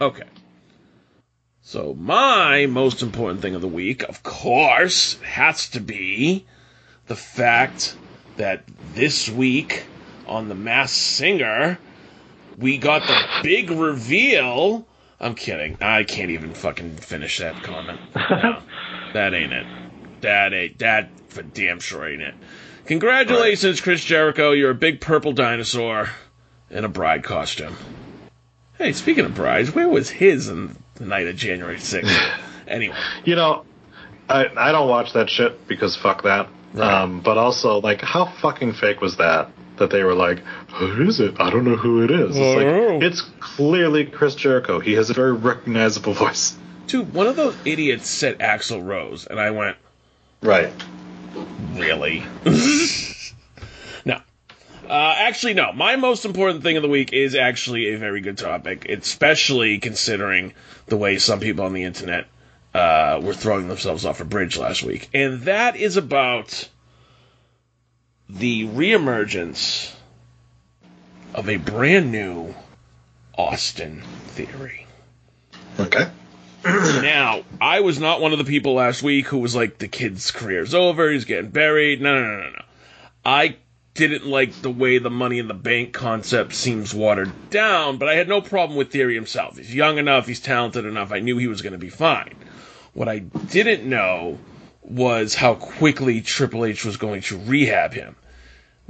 Okay. So my most important thing of the week, of course, has to be the fact that this week on the Masked Singer, we got the big reveal. I'm kidding. I can't even fucking finish that comment. No, that ain't it. That ain't that for damn sure ain't it. Congratulations, Chris Jericho. You're a big purple dinosaur in a bride costume. Hey, speaking of brides, where was his on the night of January 6th? anyway. You know, I I don't watch that shit because fuck that. Right. Um, but also, like, how fucking fake was that? That they were like, who is it? I don't know who it is. It's Oh. like, it's clearly Chris Jericho. He has a very recognizable voice. Dude, one of those idiots said Axl Rose, and I went, Right. really? Uh, actually, no. My most important thing of the week is actually a very good topic, especially considering the way some people on the internet uh, were throwing themselves off a bridge last week. And that is about the reemergence of a brand new Austin theory. Okay. now, I was not one of the people last week who was like, the kid's career's over, he's getting buried. No, no, no, no, no. I didn't like the way the money in the bank concept seems watered down, but I had no problem with Theory himself. He's young enough, he's talented enough, I knew he was going to be fine. What I didn't know was how quickly Triple H was going to rehab him.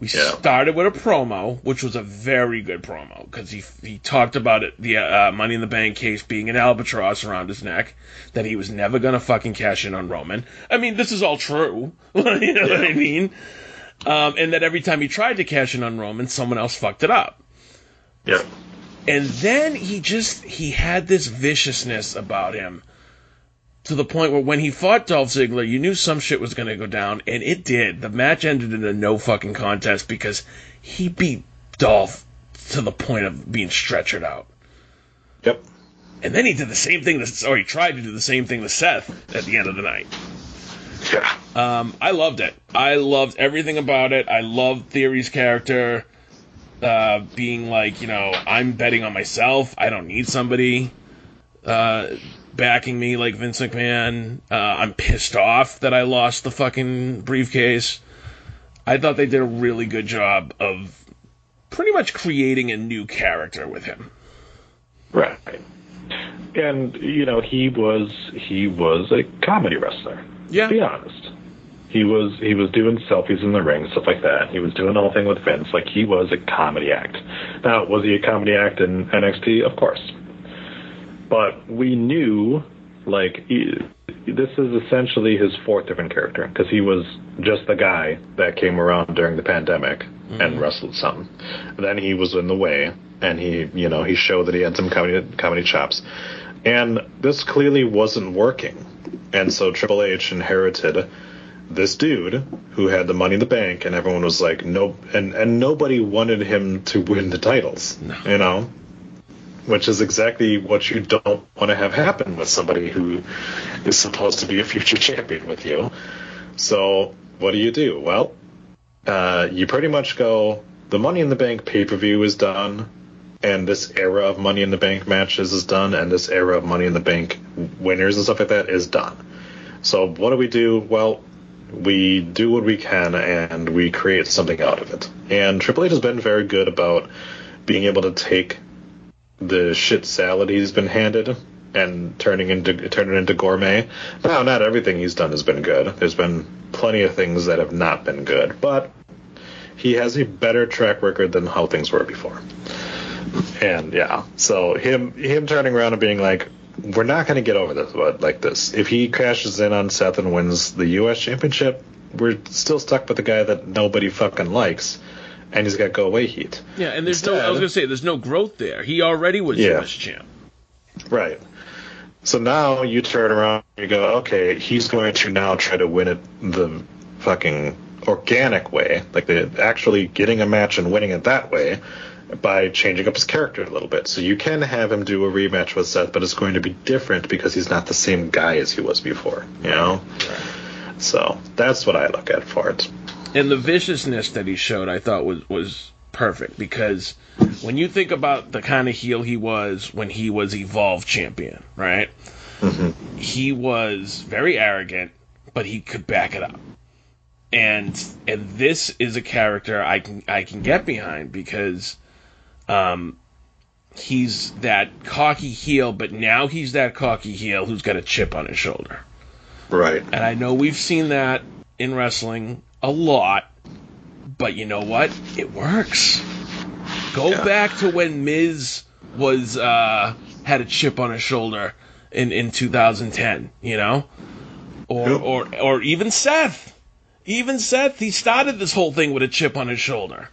We started with a promo, which was a very good promo because he he talked about it, the uh, Money in the Bank case being an albatross around his neck, that he was never gonna fucking cash in on Roman. I mean, this is all true. you know what I mean? Um, and that every time he tried to cash in on Roman, someone else fucked it up. Yep. And then he just he had this viciousness about him to the point where when he fought Dolph Ziggler, you knew some shit was going to go down, and it did. The match ended in a no fucking contest because he beat Dolph to the point of being stretchered out. Yep. And then he did the same thing, to, or he tried to do the same thing to Seth at the end of the night. Yeah. Um, I loved it. I loved everything about it. I loved Theory's character uh, being like, you know, I'm betting on myself. I don't need somebody uh, backing me like Vince McMahon. Uh, I'm pissed off that I lost the fucking briefcase. I thought they did a really good job of pretty much creating a new character with him. Right. And you know, he was he was a comedy wrestler. Yeah. To be honest. He was he was doing selfies in the ring, stuff like that. He was doing the whole thing with Vince, like he was a comedy act. Now, was he a comedy act in NXT? Of course. But we knew, like, he, this is essentially his fourth different character because he was just the guy that came around during the pandemic mm-hmm. and wrestled some. Then he was in the way, and he, you know, he showed that he had some comedy comedy chops. And this clearly wasn't working. And so Triple H inherited this dude who had the money in the bank and everyone was like no and and nobody wanted him to win the titles. You know? Which is exactly what you don't want to have happen with somebody who is supposed to be a future champion with you. So what do you do? Well, uh, you pretty much go the Money in the Bank pay per view is done, and this era of Money in the Bank matches is done, and this era of Money in the Bank winners and stuff like that is done. So what do we do? Well, we do what we can and we create something out of it. And Triple H has been very good about being able to take the shit salad he's been handed and turning into turning it into gourmet. Now, not everything he's done has been good. There's been plenty of things that have not been good, but he has a better track record than how things were before. And yeah, so him him turning around and being like, "We're not going to get over this but like this. If he crashes in on Seth and wins the U.S. Championship, we're still stuck with the guy that nobody fucking likes, and he's got go away heat." Yeah, and there's no. I was gonna say there's no growth there. He already was Yeah. US champ. Right. So now you turn around and you go, okay, he's going to now try to win it the fucking organic way, like the actually getting a match and winning it that way by changing up his character a little bit. So you can have him do a rematch with Seth, but it's going to be different because he's not the same guy as he was before, you know? So that's what I look at for it. and the viciousness that he showed, I thought was was perfect because when you think about the kind of heel he was when he was Evolve champion, right? Mm-hmm. He was very arrogant, but he could back it up. And and this is a character I can I can get behind because um he's that cocky heel, but now he's that cocky heel who's got a chip on his shoulder. Right. And I know we've seen that in wrestling a lot, but you know what? It works. Go Yeah. back to when Miz was uh, had a chip on his shoulder in, in 2010, you know, or Yep. or or even Seth. Even Seth, he started this whole thing with a chip on his shoulder.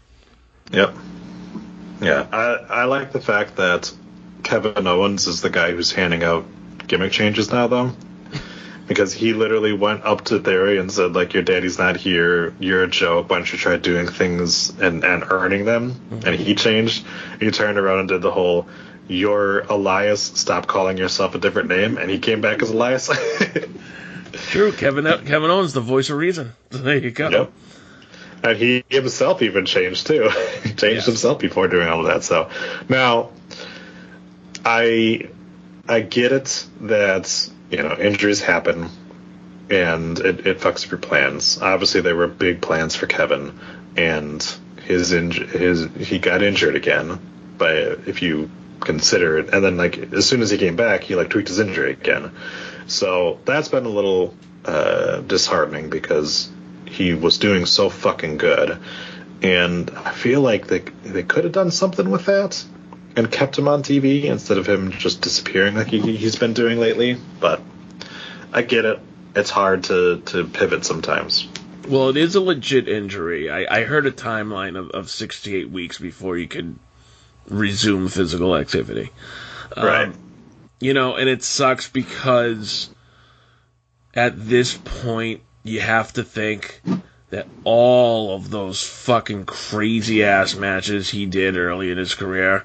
Yep. Yeah, I I like the fact that Kevin Owens is the guy who's handing out gimmick changes now, though, because he literally went up to Theory and said like, "Your daddy's not here. You're a joke. Why don't you try doing things and and earning them?" Mm-hmm. And he changed. He turned around and did the whole. You're Elias. Stop calling yourself a different name. And he came back as Elias. True, Kevin Kevin Owens, the voice of reason. There you go. Yep. And he himself even changed too. changed Yes. himself before doing all of that. So now, I I get it that you know injuries happen, and it, it fucks up your plans. Obviously, there were big plans for Kevin, and his inj- his he got injured again. But if you consider it, and then like as soon as he came back, he like tweaked his injury again. So that's been a little uh, disheartening because he was doing so fucking good, and I feel like they they could have done something with that and kept him on TV instead of him just disappearing like he, he's been doing lately. But I get it; it's hard to to pivot sometimes. Well, it is a legit injury. I, I heard a timeline of, of six to eight weeks before you could resume physical activity. Um, Right. You know, and it sucks because at this point, you have to think that all of those fucking crazy ass matches he did early in his career,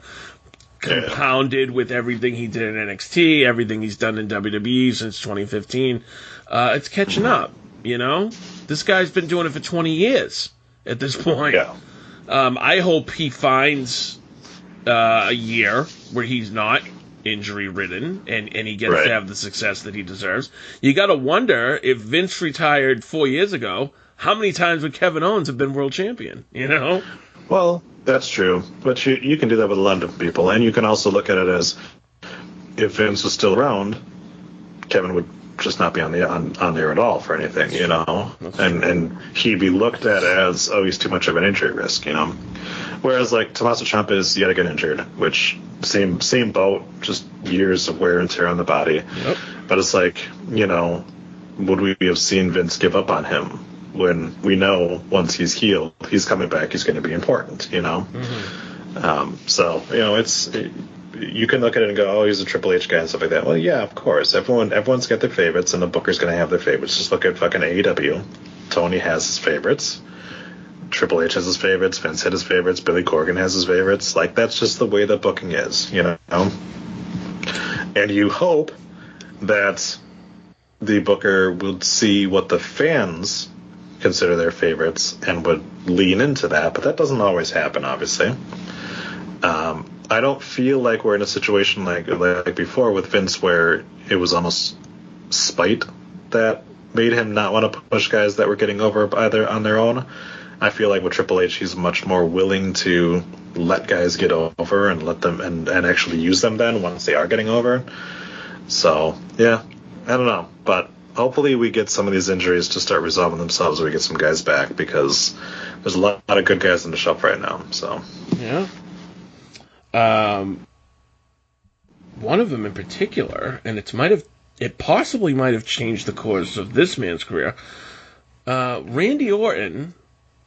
compounded with everything he did in NXT, everything he's done in WWE since 2015, uh, it's catching up. You know, this guy's been doing it for 20 years at this point. Yeah. Um, I hope he finds uh, a year where he's not injury ridden and, and he gets Right. to have the success that he deserves. You got to wonder if Vince retired four years ago, how many times would Kevin Owens have been world champion? You know? Well, that's true, but you you can do that with a lot of people, and you can also look at it as if Vince was still around, Kevin would just not be on the on, on there at all for anything, you know, and and he'd be looked at as oh he's too much of an injury risk, you know. Whereas like Tommaso Ciampa is yet again injured, which same same boat, just years of wear and tear on the body. Yep. But it's like you know, would we have seen Vince give up on him when we know once he's healed, he's coming back, he's going to be important, you know? Um, so, you know, it's, you can look at it and go, oh, he's a Triple H guy and stuff like that. Well, yeah, of course. Everyone, everyone's got their favorites, and the Booker's going to have their favorites. Just look at fucking AEW. Tony has his favorites. Triple H has his favorites. Vince had his favorites. Billy Corgan has his favorites. Like, that's just the way the booking is, you know? And you hope that the booker would see what the fans consider their favorites and would lean into that, but that doesn't always happen, obviously. Um, I don't feel like we're in a situation like like before with Vince, where it was almost spite that made him not want to push guys that were getting over either on their own. I feel like with Triple H, he's much more willing to let guys get over and let them and, and actually use them then once they are getting over. So yeah, I don't know, but hopefully we get some of these injuries to start resolving themselves. and We get some guys back because there's a lot, lot of good guys in the shop right now. So Yeah. Um, one of them in particular, and it might have, it possibly might have changed the course of this man's career. Uh, Randy Orton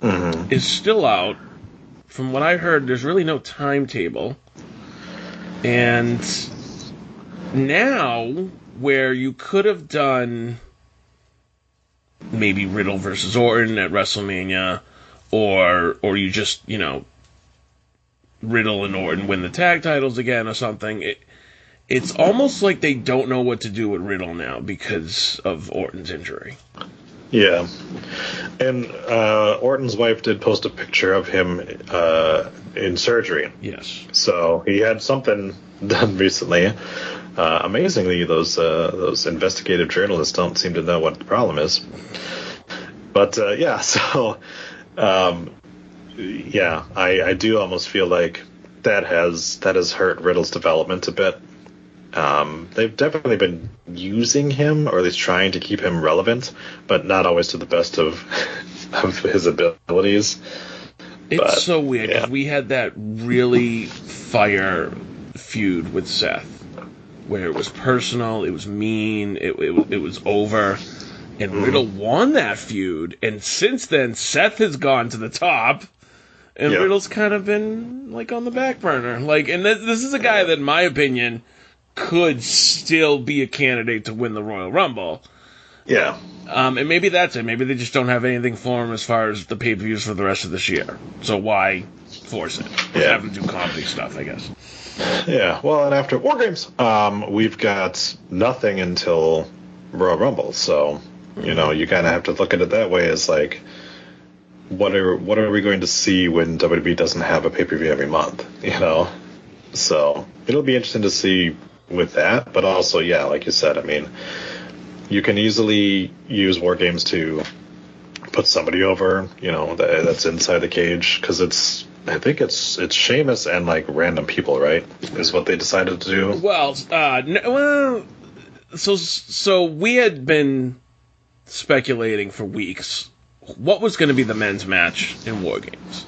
Mm-hmm. is still out. From what I heard, there's really no timetable. And now, where you could have done maybe Riddle versus Orton at WrestleMania, or or you just you know Riddle and Orton win the tag titles again or something. It, it's almost like they don't know what to do with Riddle now because of Orton's injury. Yeah. And uh, Orton's wife did post a picture of him uh, in surgery. Yes. So he had something done recently. Uh, amazingly, those uh, those investigative journalists don't seem to know what the problem is. But uh, yeah, so um, yeah, I, I do almost feel like that has that has hurt Riddle's development a bit. Um, they've definitely been using him, or at least trying to keep him relevant, but not always to the best of of his abilities. It's But, so weird yeah. we had that really fire feud with Seth, where it was personal, it was mean, it it, it was over, and Mm-hmm. Riddle won that feud. And since then, Seth has gone to the top, and Yeah. Riddle's kind of been like on the back burner. Like, and this, this is a guy that, in my opinion, could still be a candidate to win the Royal Rumble. Yeah, Um, and maybe that's it. Maybe they just don't have anything for him as far as the pay per views for the rest of this year. So why force it? Yeah. Have him do comedy stuff, I guess. yeah. Well, and after War Games, um, we've got nothing until Royal Rumble. So you know, you kind of have to look at it that way as like, what are what are we going to see when WWE doesn't have a pay per view every month? You know, so it'll be interesting to see with that. But also, yeah, like you said, I mean, you can easily use War Games to put somebody over, you know, that, that's inside the cage because it's. I think it's it's Sheamus and like random people, right? Is what they decided to do. Well, uh, well, so so we had been speculating for weeks what was going to be the men's match in War Games,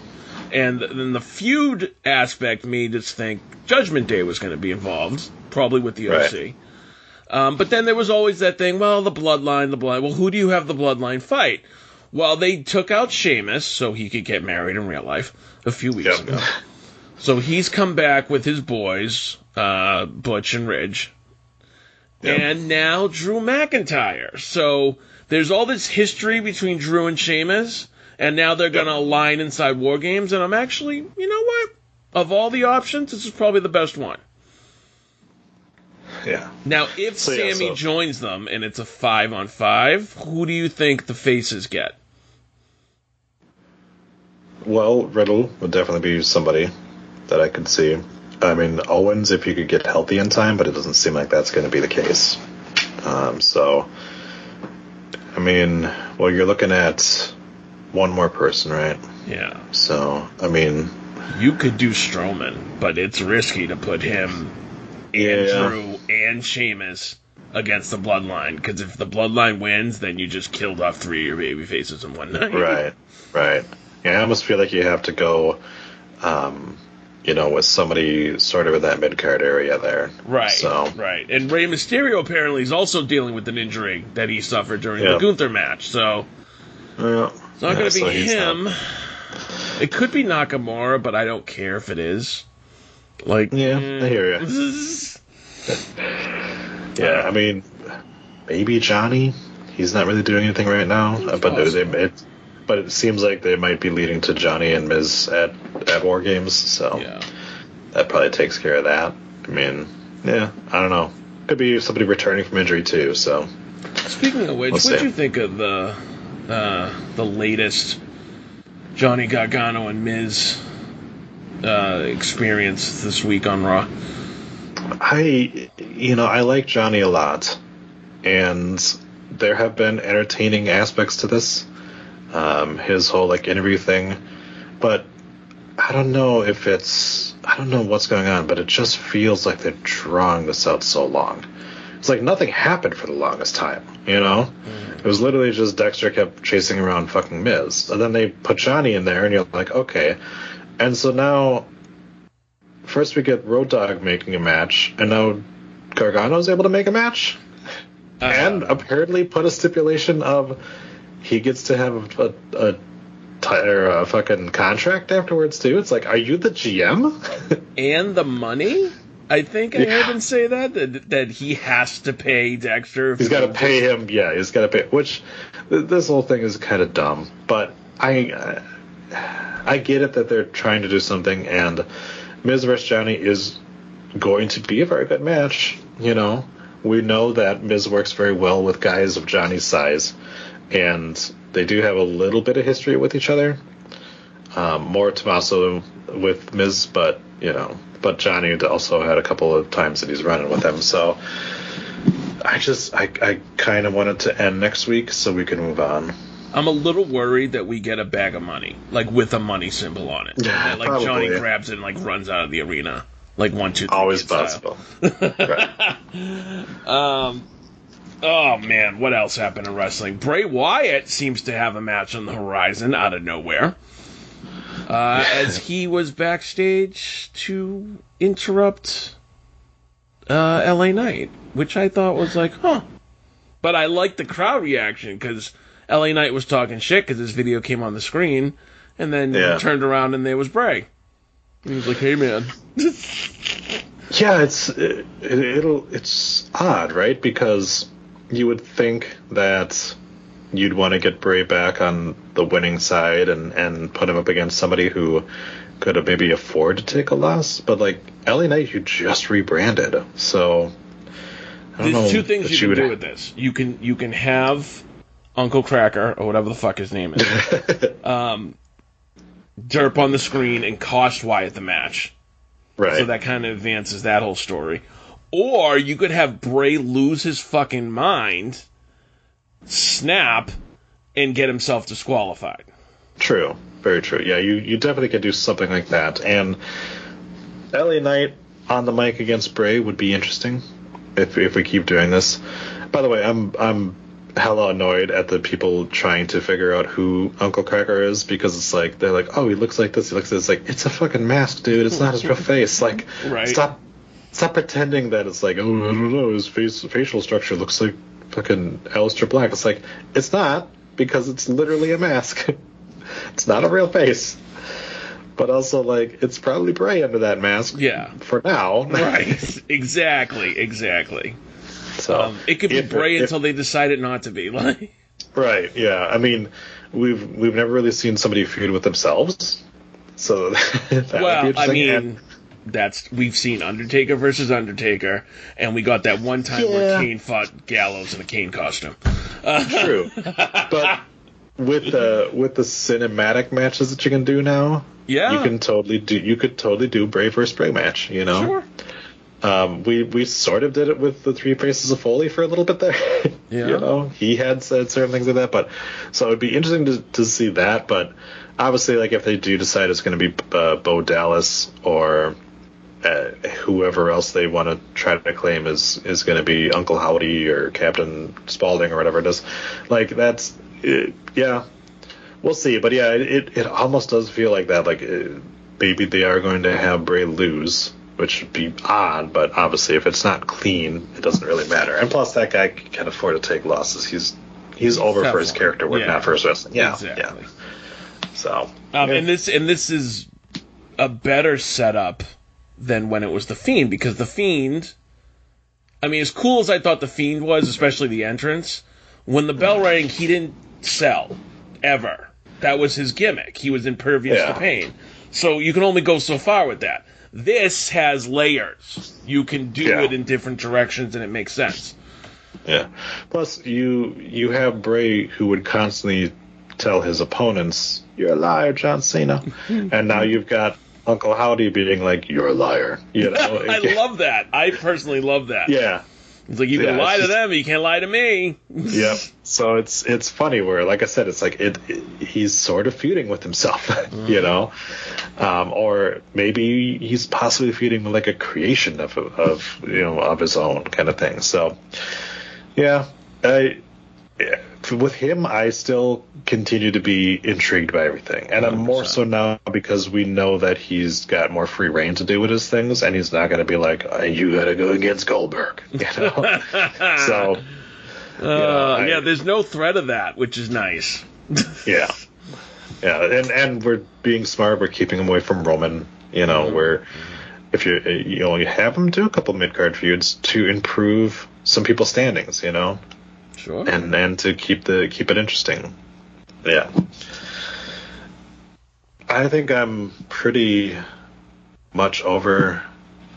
and then the feud aspect made us think Judgment Day was going to be involved, probably with the OC. Right. Um, but then there was always that thing, well, the bloodline, the blood. Well, who do you have the bloodline fight? Well, they took out Sheamus so he could get married in real life a few weeks Yep. ago. So he's come back with his boys, uh, Butch and Ridge, Yep. and now Drew McIntyre. So there's all this history between Drew and Sheamus, and now they're going to align inside War Games. And I'm actually, you know what? Of all the options, this is probably the best one. Yeah. Now, if So, yeah, Sammy so- joins them and it's a five on five, who do you think the faces get? Well, Riddle would definitely be somebody that I could see. I mean, Owens if you could get healthy in time, but it doesn't seem like that's going to be the case. Um, so, I mean, well, you're looking at one more person, right? Yeah. So, I mean, You could do Strowman, but it's risky to put him and Yeah. Drew and Sheamus against the Bloodline, because if the Bloodline wins, then you just killed off three of your baby faces in one night. right, right. Yeah, I almost feel like you have to go, um, you know, with somebody sort of in that mid card area there. Right, So, right. And Rey Mysterio apparently is also dealing with an injury that he suffered during Yeah. the Gunther match, so yeah. it's not Yeah, going to be so not- him. It could be Nakamura, but I don't care if it is. Like, Yeah, mm, I hear you. you. Yeah, I mean, maybe Johnny. He's not really doing anything right now, but possible. they, it, but it seems like they might be leading to Johnny and Miz at at War Games, so yeah. that probably takes care of that. I mean, yeah, I don't know. Could be somebody returning from injury too. So Speaking of which, We'll what'd see. you think of the uh, the latest Johnny Gargano and Miz uh, experience this week on Raw? I, you know, I like Johnny a lot, and there have been entertaining aspects to this. Um, his whole like interview thing, but I don't know if it's I don't know what's going on, but it just feels like they're drawing this out so long. It's like nothing happened for the longest time, you know. It was literally just Dexter kept chasing around fucking Miz, and then they put Johnny in there, and you're like, okay. And so now first we get Road Dogg making a match, and now Gargano's able to make a match, and apparently put a stipulation of he gets to have a, a, or a fucking contract afterwards too. It's like, are you the GM? And the money? I think I Yeah. heard him say that, that that he has to pay Dexter. he's got to pay him. Yeah, he's got to pay. Which th- this whole thing is kind of dumb, but I uh, I get it that they're trying to do something, and Miz vs Johnny is going to be a very good match. You know, we know that Miz works very well with guys of Johnny's size, and they do have a little bit of history with each other. Um, more Tommaso with Miz, but you know, but Johnny also had a couple of times that he's running with him. So I just I I kind of wanted to end next week so we can move on. I'm a little worried that we get a bag of money, like with a money symbol on it. Yeah, That, like probably. Johnny grabs it and like runs out of the arena, like one, two, three. Always possible. right. Um, oh man, what else happened in wrestling? Bray Wyatt seems to have a match on the horizon out of nowhere. Uh, as he was backstage to interrupt uh, LA Knight, which I thought was like, huh. But I liked the crowd reaction because LA Knight was talking shit because his video came on the screen, and then Yeah. turned around and there was Bray. He was like, "Hey man, Yeah, it's it, it'll it's odd, right? Because you would think that you'd want to get Bray back on the winning side and and put him up against somebody who could have maybe afford to take a loss, but like LA Knight, you just rebranded, so. I don't know There's two things you can would- do with this. You can you can have Uncle Cracker or whatever the fuck his name is, um, derp on the screen and cost Wyatt the match. Right. So that kind of advances that whole story. Or you could have Bray lose his fucking mind, snap, and get himself disqualified. True, very true. Yeah, you, you definitely could do something like that. And LA Knight on the mic against Bray would be interesting if if we keep doing this. By the way, I'm I'm hella annoyed at the people trying to figure out who Uncle Cracker is because it's like they're like, oh, he looks like this, he looks like this. It's like it's a fucking mask, dude. It's not his real face. Like, Right. stop stop pretending that it's like, oh, I don't know, his face facial structure looks like fucking Aleister Black. It's like it's not because it's literally a mask. it's not a real face. But also, like, it's probably Bray under that mask. Yeah. For now. Right. exactly. Exactly. So Um, it could be if- Bray if- until they decide it not to be. Like, Right. Yeah. I mean, we've we've never really seen somebody feud with themselves. So that would be well, I mean, And- that's we've seen Undertaker versus Undertaker, and we got that one time where Kane fought Gallows in a Kane costume. True. but with the with the cinematic matches that you can do now, Yeah. you can totally do. You could totally do Bray versus Bray match. You know. Sure. Um, we we sort of did it with the Three Faces of Foley for a little bit there. Yeah. you know, he had said certain things like that, but so it'd be interesting to to see that. But obviously, like if they do decide it's going to be uh, Bo Dallas or uh, whoever else they want to try to claim is is going to be Uncle Howdy or Captain Spaulding or whatever it is, like that's uh, yeah, we'll see. But yeah, it it almost does feel like that. Like uh, maybe they are going to have Bray lose, which would be odd. But obviously, if it's not clean, it doesn't really matter. And plus, that guy can afford to take losses. He's he's over for his one. character work, Yeah. not for his wrestling. Yeah, Exactly. yeah. So Um, and this and this is a better setup than when it was the Fiend because the Fiend. I mean, as cool as I thought the Fiend was, especially the entrance, when the bell rang, he didn't sell ever. That was his gimmick. He was impervious Yeah. to pain. So you can only go so far with that. This has layers. You can do Yeah. it in different directions, and it makes sense. Yeah. Plus, you you have Bray who would constantly tell his opponents, "You're a liar, John Cena," and now you've got Uncle Howdy being like, "You're a liar." You know? I love that. I personally love that. Yeah. It's like you can Yeah, lie to just- them, but you can't lie to me. Yep. So it's it's funny where, like I said, it's like it, it he's sort of feuding with himself, you know, um, or maybe he's possibly feuding with like a creation of of you know of his own kind of thing. So yeah, I. yeah, With him, I still continue to be intrigued by everything, and I'm more so now because we know that he's got more free reign to do with his things, and he's not going to be like, "Uh, "You got to go against Goldberg," you know. so Uh, I- yeah, there's no threat of that, which is nice. Yeah, yeah, and and we're being smart. We're keeping him away from Roman. You know, where if you you know you have him do a couple mid card feuds to improve some people's standings. You know, Sure. and and to keep the keep it interesting. Yeah, I think I'm pretty much over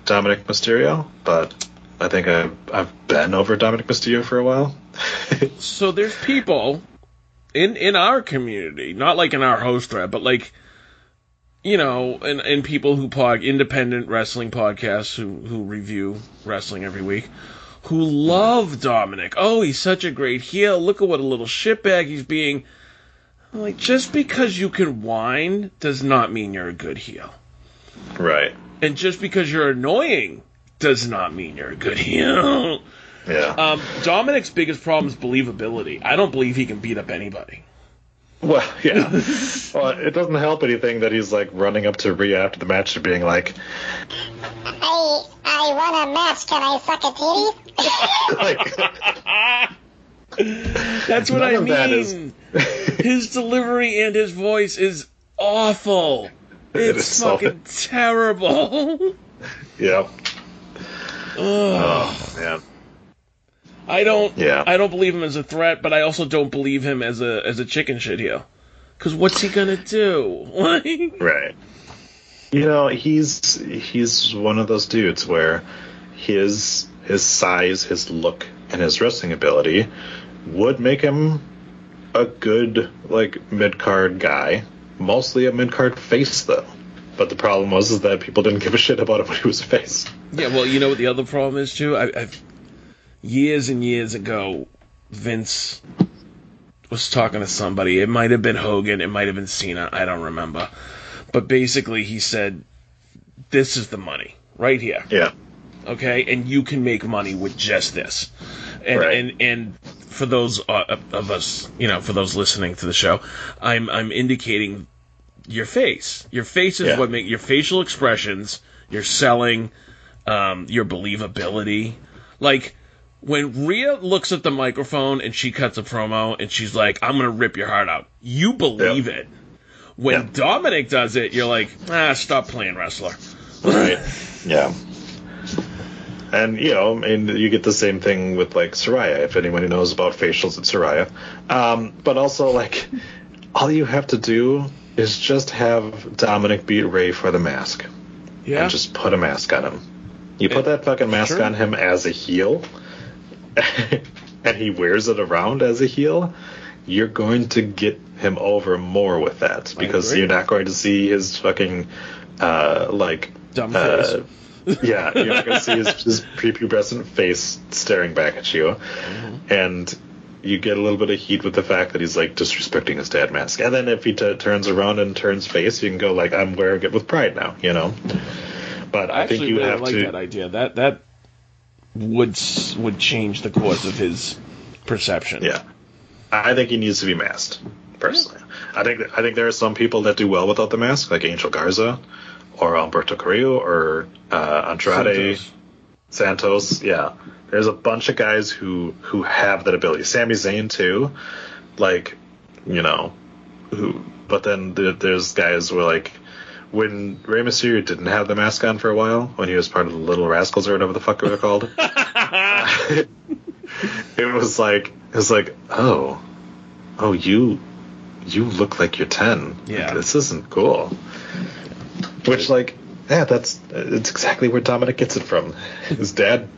Dominic Mysterio, but I think I've I've been over Dominic Mysterio for a while. So there's people in in our community, not like in our host thread, but like you know, and and people who pod independent wrestling podcasts who who review wrestling every week, who love Dominic. Oh, he's such a great heel. Look at what a little shitbag he's being. I'm like just because you can whine does not mean you're a good heel. Right. And just because you're annoying does not mean you're a good heel. Yeah. Um, Dominic's biggest problem is believability. I don't believe he can beat up anybody. Well, yeah. well, it doesn't help anything that he's like running up to Rhea after the match and being like, I I won a match. Can I suck a titty? like, That's what None I of that mean. his delivery and his voice is awful. It It's is so- fucking terrible. yeah. Ugh. Oh man. I don't. Yeah. I don't believe him as a threat, but I also don't believe him as a as a chicken shit heel. Cause what's he gonna do? Right. You know, he's he's one of those dudes where his his size, his look, and his wrestling ability would make him a good like mid card guy. Mostly a mid card face though. But the problem was is that people didn't give a shit about him when he was a face. Yeah, well, you know what the other problem is too. I, I've years and years ago, Vince was talking to somebody. It might have been Hogan. It might have been Cena. I don't remember. But basically, he said, "This is the money right here." Yeah. Okay, and you can make money with just this. And Right. and and for those uh, of us, you know, for those listening to the show, I'm I'm indicating your face. Your face is Yeah. what make your facial expressions, your selling, um, your believability. Like when Rhea looks at the microphone and she cuts a promo and she's like, "I'm gonna rip your heart out," you believe it. When Yeah. Dominic does it, you're like, "Ah, stop playing wrestler." Right. yeah. And you know, I mean, you get the same thing with like Soraya. If anyone who knows about facials at Soraya, um, but also like, all you have to do is just have Dominic beat Rey for the mask, Yeah. and just put a mask on him. You put that fucking mask Sure. on him as a heel, and he wears it around as a heel. You're going to get him over more with that because you're not going to see his fucking uh, like Dumb uh, face. yeah, you're not gonna see his, his prepubescent face staring back at you, Mm-hmm. and you get a little bit of heat with the fact that he's like disrespecting his dad mask. And then if he t- turns around and turns face, you can go like, "I'm wearing it with pride now," you know. But I, I think you really have like to. that idea. That that would would change the course of his perception. Yeah, I think he needs to be masked. Personally, I think I think there are some people that do well without the mask, like Angel Garza, or Alberto Carrillo, or uh, Andrade. Santos. Santos, yeah. There's a bunch of guys who who have that ability. Sami Zayn too, like, you know, who. But then there, there's guys who are like, when Rey Mysterio didn't have the mask on for a while, when he was part of the Little Rascals or whatever the fuck they were called, it was like it was like, oh, oh you, you look like you're ten. Like, Yeah. this isn't cool. Which like yeah, that's it's exactly where Dominic gets it from. His dad,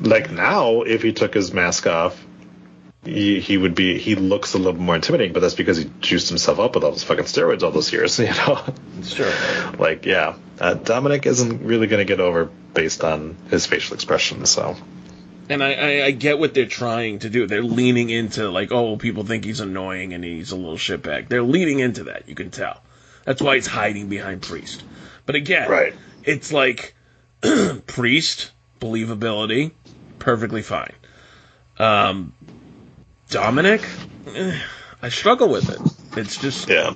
like now, if he took his mask off, he, he would be he looks a little more intimidating. But that's because he juiced himself up with all those fucking steroids all those years. You know, true. like yeah, uh, Dominic isn't really going to get over based on his facial expression. So And I, I, I get what they're trying to do. They're leaning into like, oh, people think he's annoying and he's a little shitbag. They're leaning into that. You can tell. That's why he's hiding behind Priest. But again, Right. it's like Priest believability, perfectly fine. Um, Dominic, I struggle with it. It's just yeah,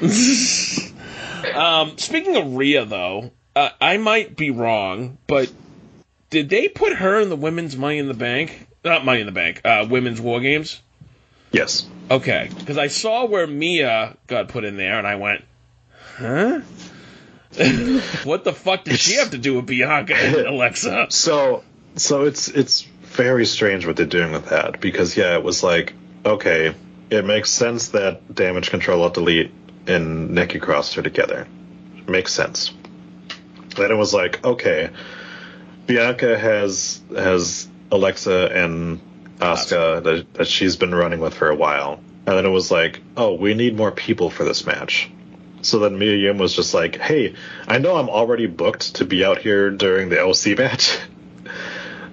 um, speaking of Rhea, though, uh, I might be wrong, but did they put her in the women's Money in the Bank? Not Money in the Bank, uh, women's War Games? yes, Okay, because I saw where Mia got put in there, and I went, huh? what the fuck did she have to do with Bianca and Alexa? So so it's it's very strange what they're doing with that because yeah, it was like okay, it makes sense that damage control alt delete and Nikki Cross are together. Makes sense. Then it was like okay, Bianca has has Alexa and Asuka that, that she's been running with for a while. And then it was like, oh, we need more people for this match. So then Mia Yim was just like, hey, I know I'm already booked to be out here during the LC match,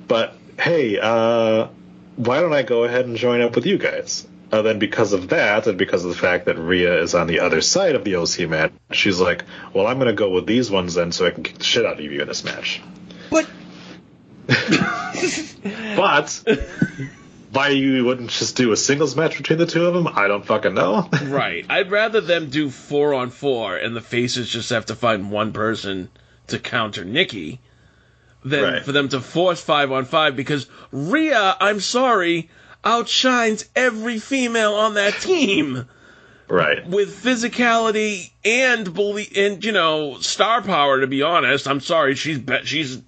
but hey, uh, why don't I go ahead and join up with you guys? Uh, then because of that, and because of the fact that Rhea is on the other side of the OC match, she's like, well, I'm going to go with these ones then so I can kick the shit out of you in this match. But But why you wouldn't just do a singles match between the two of them, I don't fucking know. right. I'd rather them do four on four and the faces just have to find one person to counter Nikki than Right. for them to force five on five because Rhea, I'm sorry, outshines every female on that team right. with physicality and belie- and you know star power. To be honest, I'm sorry, she's be- she's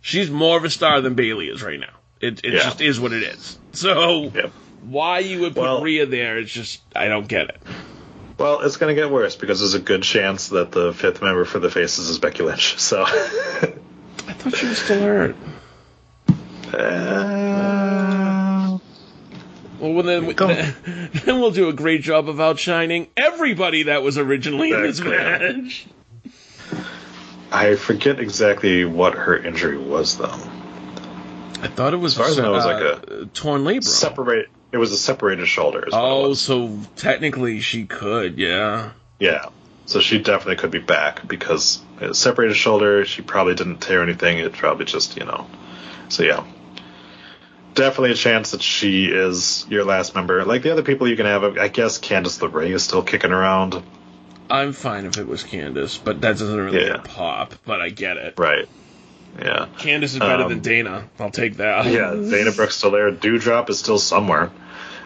she's more of a star than Bayley is right now. It it Yeah. just is what it is. So Yep. why you would put Well- Rhea there? It's just I don't get it. Well, it's going to get worse because there's a good chance that the fifth member for the Faces is Becky Lynch. So, I thought she was still hurt. uh, Well, then, we, then we'll do a great job of outshining everybody that was originally in this match. I forget exactly what her injury was though. I thought it was, As far as I know, it was like uh, torn labrum. Separate. It was a separated shoulder. is oh, was. so technically she could, yeah. Yeah. So she definitely could be back because it separated shoulder. She probably didn't tear anything. It probably just you know. So yeah. Definitely a chance that she is your last member. Like the other people you can have, I guess Candice LeRae is still kicking around. I'm fine if it was Candice, but that doesn't really Yeah. pop. But I get it. Right. Yeah. Candice is better Um, than Dana. I'll take that. Yeah, Dana Brooks still there. Doudrop is still somewhere.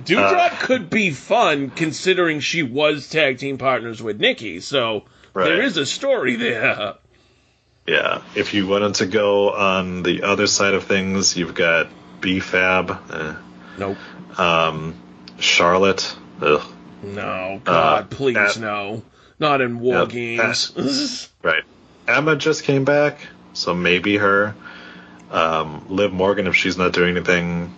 Doudrop could be fun considering she was tag team partners with Nikki. So Right. there is a story there. Yeah. If you wanted to go on the other side of things, you've got B-Fab. Eh. Nope. Um, Charlotte. Ugh. No, God, Uh, please uh, no. Not in war yeah, games. Right. Emma just came back, so maybe her. Um, Liv Morgan if she's not doing anything.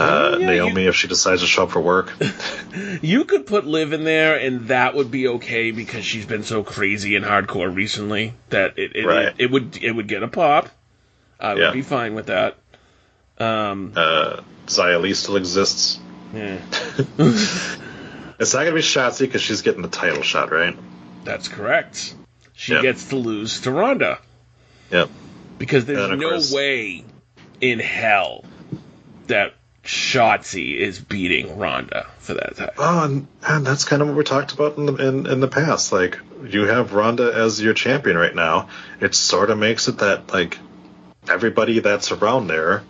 Uh, Oh, yeah, Naomi if she decides to show up for work. you could put Liv in there, and that would be okay because she's been so crazy and hardcore recently that it it, Right. it, it would it would get a pop. I would Yeah. be fine with that. Um, Uh, Li still exists. yeah, It's not gonna be Shotzi because she's getting the title shot, right? that's correct. She Yep. gets to lose to Ronda Yep. because there's no course- way in hell that Shotzi is beating Ronda for that title. Oh, and, and that's kind of what we talked about in the in, in the past. Like you have Ronda as your champion right now. It sort of makes it that like everybody that's around there,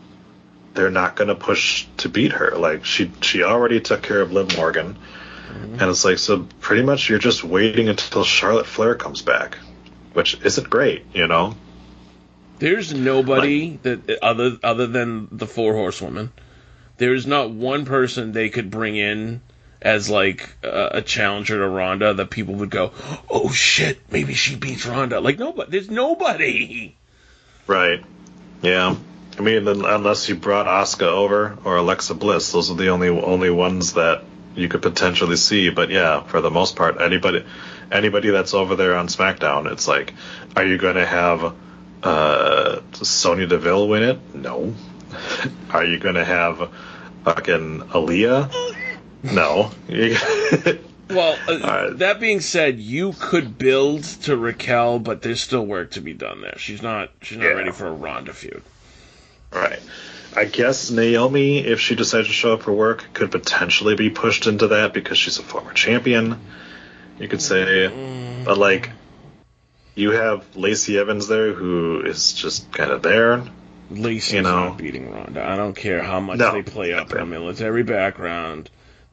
they're not going to push to beat her. Like she she already took care of Liv Morgan, mm-hmm. and it's like so pretty much you're just waiting until Charlotte Flair comes back, which isn't great, you know. There's nobody that other other than the four horsewomen. There's not one person they could bring in as like a, a challenger to Ronda that people would go, "Oh shit, maybe she beats Ronda." Like nobody. There's nobody. Right. Yeah. I mean, unless you brought Asuka over or Alexa Bliss, those are the only only ones that you could potentially see. But yeah, for the most part, anybody anybody that's over there on SmackDown, it's like, are you going to have uh, Sonya Deville win it? No. are you going to have fucking Aliyah? No. Well, uh, that being said, you could build to Raquel, but there's still work to be done there. She's not. She's not Yeah. ready for a Ronda feud. Right. I guess Naomi, if she decides to show up for work, could potentially be pushed into that because she's a former champion. You could say, but like, you have Lacey Evans there, who is just kind of there. Lacey's You know. not beating Ronda. I don't care how much No. they play up her military background.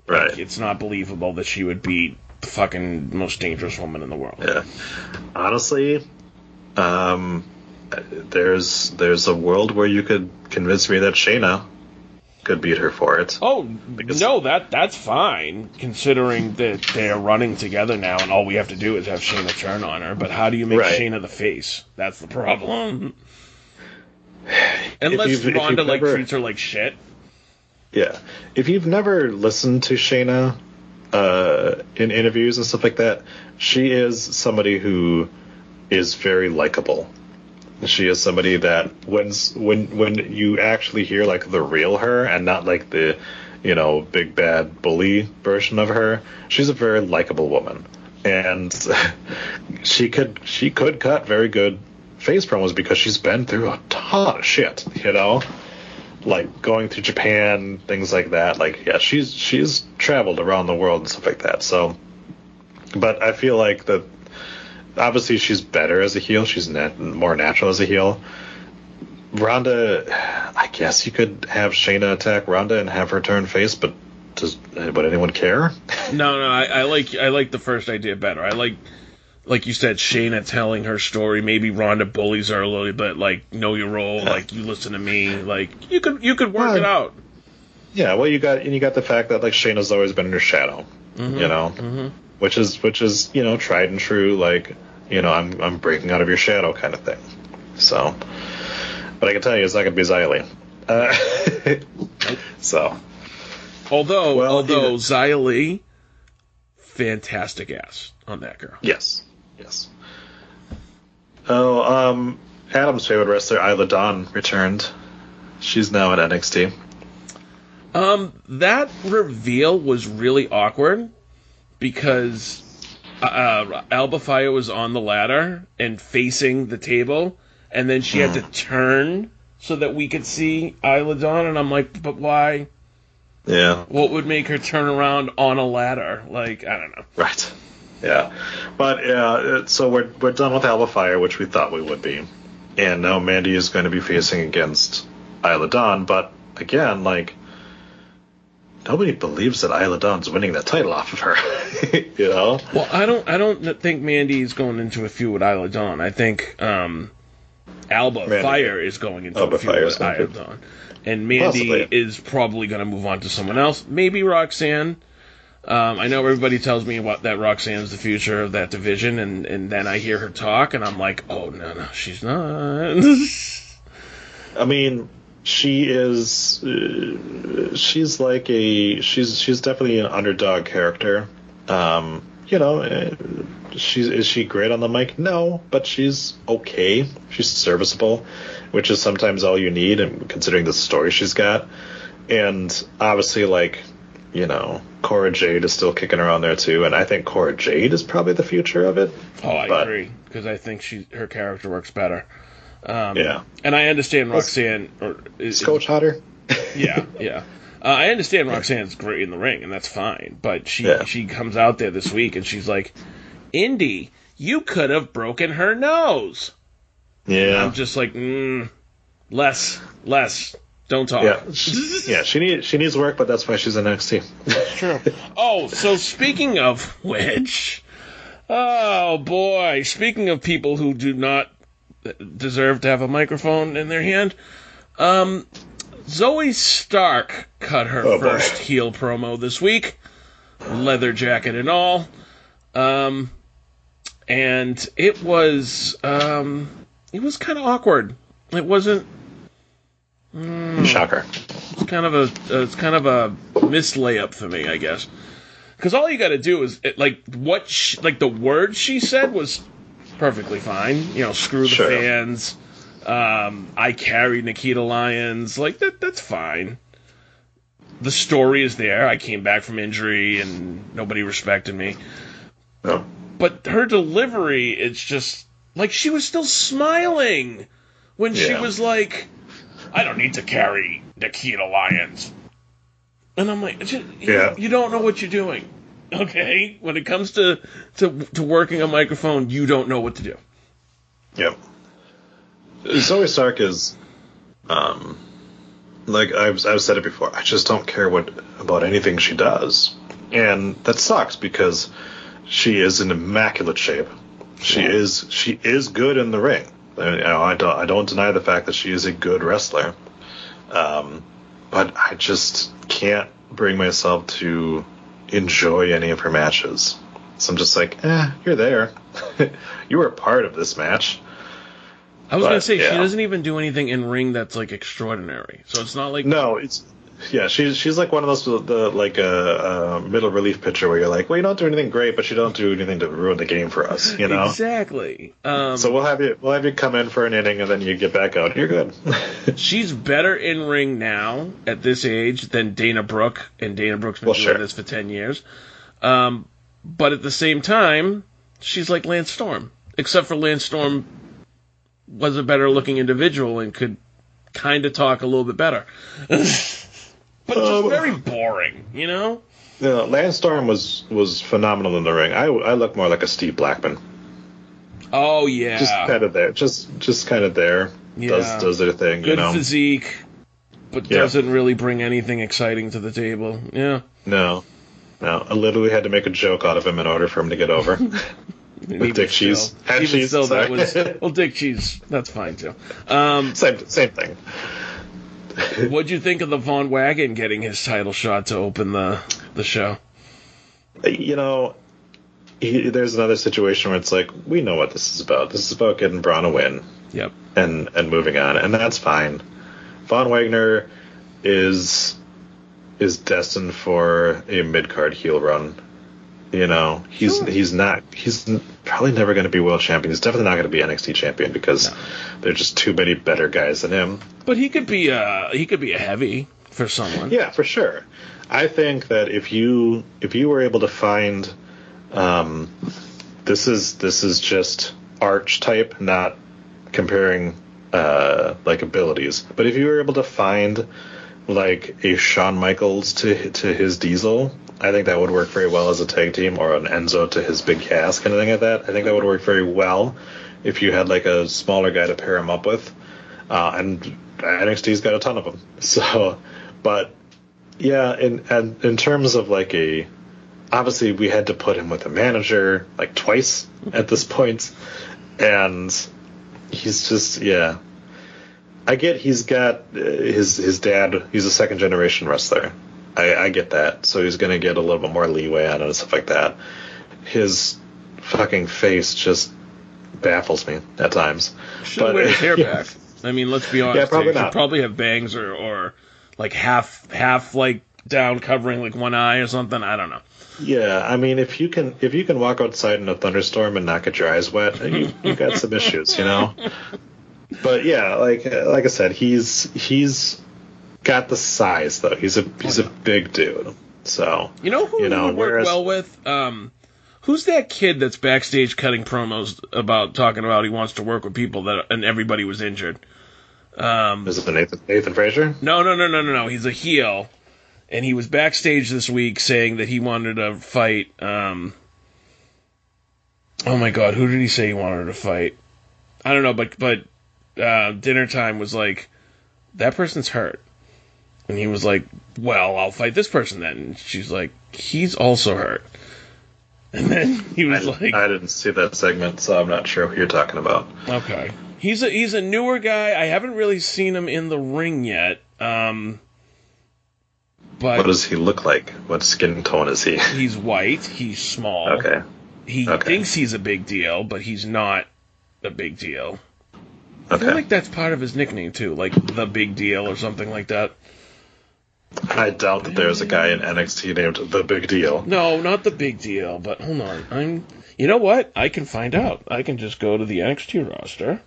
Right. Like, it's not believable that she would beat the fucking most dangerous woman in the world. Yeah. Honestly, um, there's there's a world where you could convince me that Shayna could beat her for it. Oh because... no, that that's fine considering that they're running together now, and all we have to do is have Shayna turn on her. But how do you make Right. Shayna the face? That's the problem. Unless Ronda like never- treats her like shit. Yeah. If you've never listened to Shayna uh, in interviews and stuff like that, she is somebody who is very likable. She is somebody that when when when you actually hear like the real her and not like the you know big bad bully version of her, she's a very likable woman, and she could she could cut very good face promos because she's been through a ton of shit, you know like going to Japan, things like that. Like, yeah, she's she's traveled around the world and stuff like that. So, but I feel like that obviously she's better as a heel. She's more natural as a heel. Ronda, I guess you could have Shayna attack Ronda and have her turn face, but does would anyone care? No, no, I, I like I like the first idea better. I like like you said, Shayna telling her story. Maybe Ronda bullies her a little bit, like know your role, like you listen to me, like you could you could work well, it out. Yeah, well, you got and you got the fact that like Shayna's always been in her shadow, mm-hmm, you know, mm-hmm. which is which is you know tried and true, like you know I'm I'm breaking out of your shadow kind of thing. So, but I can tell you, it's not gonna be Xia Li. Uh, so, although well, although yeah. Xia Li, fantastic ass on that girl. Yes. Yes. Oh, um, Adam's favorite wrestler, Isla Dawn, returned. She's now at NXT. Um, that reveal was really awkward because uh, uh, Alba Fyre was on the ladder and facing the table, and then she mm. had to hmm. turn so that we could see Isla Dawn, and I'm like, but why? Yeah. What would make her turn around on a ladder? Like, I don't know. Right. Yeah, but uh, so we're we're done with Alba Fyre, which we thought we would be, and now Mandy is going to be facing against Isla Dawn. But again, like nobody believes that Isla Dawn's winning that title off of her. you know? Well, I don't I don't think Mandy is going into a feud with Isla Dawn. I think um, Alba Mandy. Fyre is going into Alba a feud Fyre with Isla Dawn. And Mandy Possibly. is probably going to move on to someone else. Maybe Roxanne. Um, I know everybody tells me what that Roxanne's the future of that division, and, and then I hear her talk, and I'm like, oh no no, she's not. I mean, she is. Uh, she's like a. She's she's definitely an underdog character. Um, you know, uh, she's is she great on the mic? No, but she's okay. She's serviceable, which is sometimes all you need, and considering the story she's got. And obviously, like you know, Cora Jade is still kicking around there too, and I think Cora Jade is probably the future of it. Oh, I but, agree because I think she her character works better. Um, yeah, and I understand Roxanne. Or is, Coach Hotter. yeah, yeah. Uh, I understand Roxanne's great in the ring, and that's fine. But she yeah. she comes out there this week and she's like, "Indi, you could have broken her nose." Yeah, and I'm just like, mm, less, less. Don't talk. Yeah, she, yeah. She needs she needs work, but that's why she's in NXT. That's true. Oh, so speaking of which, oh boy, speaking of people who do not deserve to have a microphone in their hand, um, Zoey Stark cut her oh, first boy. heel promo this week, leather jacket and all, um, and it was um, it was kind of awkward. It wasn't Mm, Shocker. It's kind of a it's kind of a mislayup for me, I guess. Because all you got to do is it, like what she, like the words she said was perfectly fine. You know, screw the sure. fans. Um, I carried Nikita Lyons. Like that. That's fine. The story is there. I came back from injury and nobody respected me. No. But her delivery, it's just like she was still smiling when yeah. she was like I don't need to carry the key Nikita Lyons. And I'm like, you, yeah. you don't know what you're doing. Okay? When it comes to, to, to working a microphone, you don't know what to do. Yep. Zoey Stark is, um, like I've, I've said it before, I just don't care what about anything she does. And that sucks because she is in immaculate shape. She yeah. is she is good in the ring. You know, I don't I don't deny the fact that she is a good wrestler, um, but I just can't bring myself to enjoy any of her matches. So I'm just like, eh, you're there. you were a part of this match. I was but, gonna say yeah. she doesn't even do anything in ring that's like extraordinary. So it's not like no, it's Yeah, she's she's like one of those the like a, a middle relief pitcher where you're like, well, you don't do anything great, but you don't do anything to ruin the game for us, you know. Exactly. Um, so we'll have you we'll have you come in for an inning and then you get back out. You're good. she's better in ring now at this age than Dana Brooke, and Dana Brooke's been Well, doing sure. this for ten years. Um, but at the same time, she's like Lance Storm, except for Lance Storm was a better looking individual and could kind of talk a little bit better. but Um, just very boring, you know. you know, Lance Storm was was phenomenal in the ring. I I look more like a Steve Blackman, Oh yeah, just kind of there, just just kind of there. Yeah. Does does their thing, good you know. physique, but Yeah. doesn't really bring anything exciting to the table. Yeah. No, no. I literally had to make a joke out of him in order for him to get over. With Dick Cheese. still- Hat even cheese, still, that sorry. was well, Dick Cheese. That's fine too. Um, same same thing. what'd you think of the Von Wagon getting his title shot to open the the show? You know, he, there's another situation where it's like we know what this is about. This is about getting Bron a win. Yep. And and moving on, and that's fine. Von Wagner is is destined for a mid card heel run. You know, he's he's not he's probably never going to be world champion. He's definitely not going to be NXT champion because there's just too many better guys than him. But he could be a he could be a heavy for someone. Yeah, for sure. I think that if you if you were able to find, um, this is this is just arch type, not comparing uh, like abilities. But if you were able to find like a Shawn Michaels to to his Diesel, I think that would work very well as a tag team, or an Enzo to his Big Cass, kind of thing like that. I think that would work very well if you had like a smaller guy to pair him up with. Uh, and NXT's got a ton of them. So, but yeah, in and in terms of like a, obviously we had to put him with a manager like twice at this point, and he's just yeah. I get he's got uh, his his dad. He's a second generation wrestler. I, I get that. So he's gonna get a little bit more leeway on it and stuff like that. His fucking face just baffles me at times. Should wear his hair back. I mean, let's be honest. Yeah, probably should not. probably have bangs or or like half half like down covering like one eye or something. I don't know. Yeah, I mean, if you can if you can walk outside in a thunderstorm and not get your eyes wet, you you got some issues, you know. But yeah, like like I said, he's he's got the size though. He's a he's a big dude. So You know who You know, he would work whereas- well with? Um, who's that kid that's backstage cutting promos about talking about he wants to work with people that and everybody was injured? Um, is it the Nathan Nathan Frazer? no, no, no, no, no, no. He's a heel, and he was backstage this week saying that he wanted to fight. Um, oh my God, who did he say he wanted to fight? I don't know, but but uh, dinner time was like that person's hurt, and he was like, "Well, I'll fight this person then." And she's like, "He's also hurt," and then he was like, I didn't see that segment, so I'm not sure who you're talking about. Okay. He's a he's a newer guy. I haven't really seen him in the ring yet. Um, but What does he look like? What skin tone is he? he's white. He's small. Okay. He Okay. thinks he's a big deal, but he's not a big deal. Okay. I feel like that's part of his nickname too, like the big deal or something like that. I doubt that there's a guy in NXT named the Big Deal. No, not the big deal. But hold on, I'm. You know what? I can find out. I can just go to the NXT roster.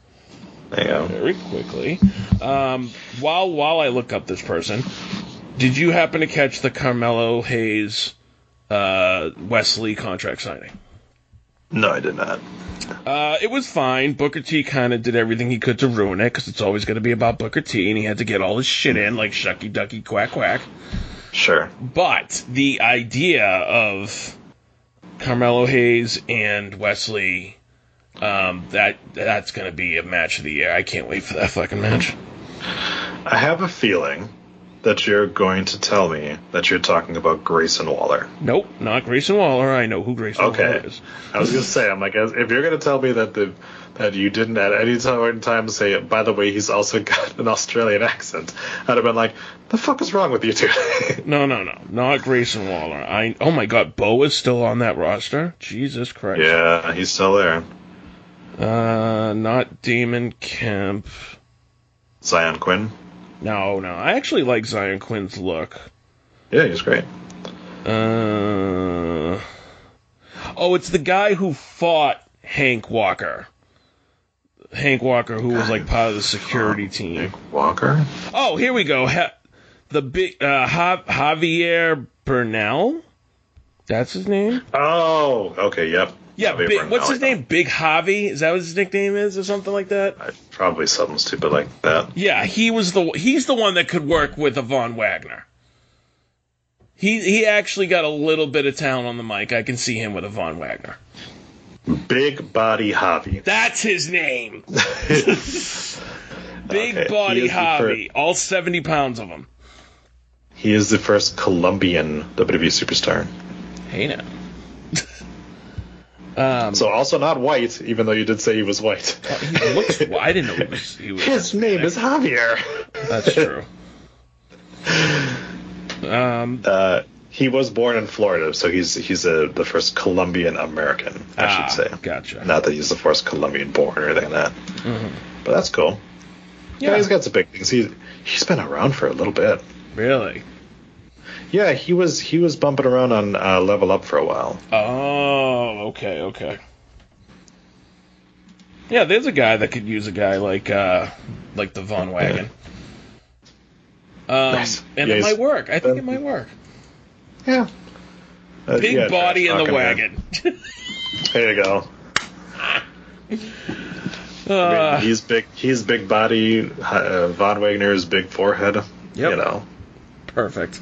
Very quickly. Um, while while I look up this person, did you happen to catch the Carmelo Hayes uh, Wes Lee contract signing? No, I did not. Uh, it was fine. Booker T kind of did everything he could to ruin it because it's always going to be about Booker T, and he had to get all his shit in like shucky ducky quack quack. Sure. But the idea of Carmelo Hayes and Wes Lee, um, that that's going to be a match of the year. I can't wait for that fucking match. I have a feeling that you're going to tell me that you're talking about Grayson Waller. Nope, not Grayson Waller. I know who Grayson Okay. Waller is. I was gonna say, I'm like, if you're gonna tell me that the that you didn't at any time in time say, by the way, he's also got an Australian accent, I'd have been like, the fuck is wrong with you two? No, no, no, not Grayson Waller. I oh my god, Bo is still on that roster. Jesus Christ. yeah, he's still there. Uh, not Damon Kemp. Zion Quinn. No, no. I actually like Zion Quinn's look. Yeah, he's great. Uh, oh, it's the guy who fought Hank Walker. Hank Walker, who was like part of the security team. Walker. Oh, here we go. Ha- the big uh, Ja- Javier Bernal. That's his name. Oh, okay, yep. Yeah, big, what's his name? Big Javi. Is that what his nickname is, or something like that? Probably something stupid like that. Yeah, he was the he's the one that could work with a Von Wagner. He he actually got a little bit of talent on the mic. I can see him with a Von Wagner. Big Body Javi. That's his name. Big Okay, body is the fir- Javi, all seventy pounds of him. He is the first Colombian WWE superstar. Hey now. Um, So also not white, even though you did say he was white. he looks. I didn't know he was. He was His name is Javier. That's true. Um, Uh, he was born in Florida, so he's he's a, the first Colombian American, I Ah, should say. Gotcha. Not that he's the first Colombian born or anything like that. Mhm. But that's cool. Yeah, Yeah. he's got some big things. He he's been around for a little bit. Really? Yeah, he was he was bumping around on uh, Level Up for a while. Oh, okay, okay. Yeah, there's a guy that could use a guy like uh like the Von Wagon. Um, Nice. and Yeah, it might work. I think it might work. Yeah. Uh, Big yeah, body in the wagon. There you go. I Uh, mean, he's big. He's big body. Uh, Von Wagner's big forehead. Yep. You know. Perfect.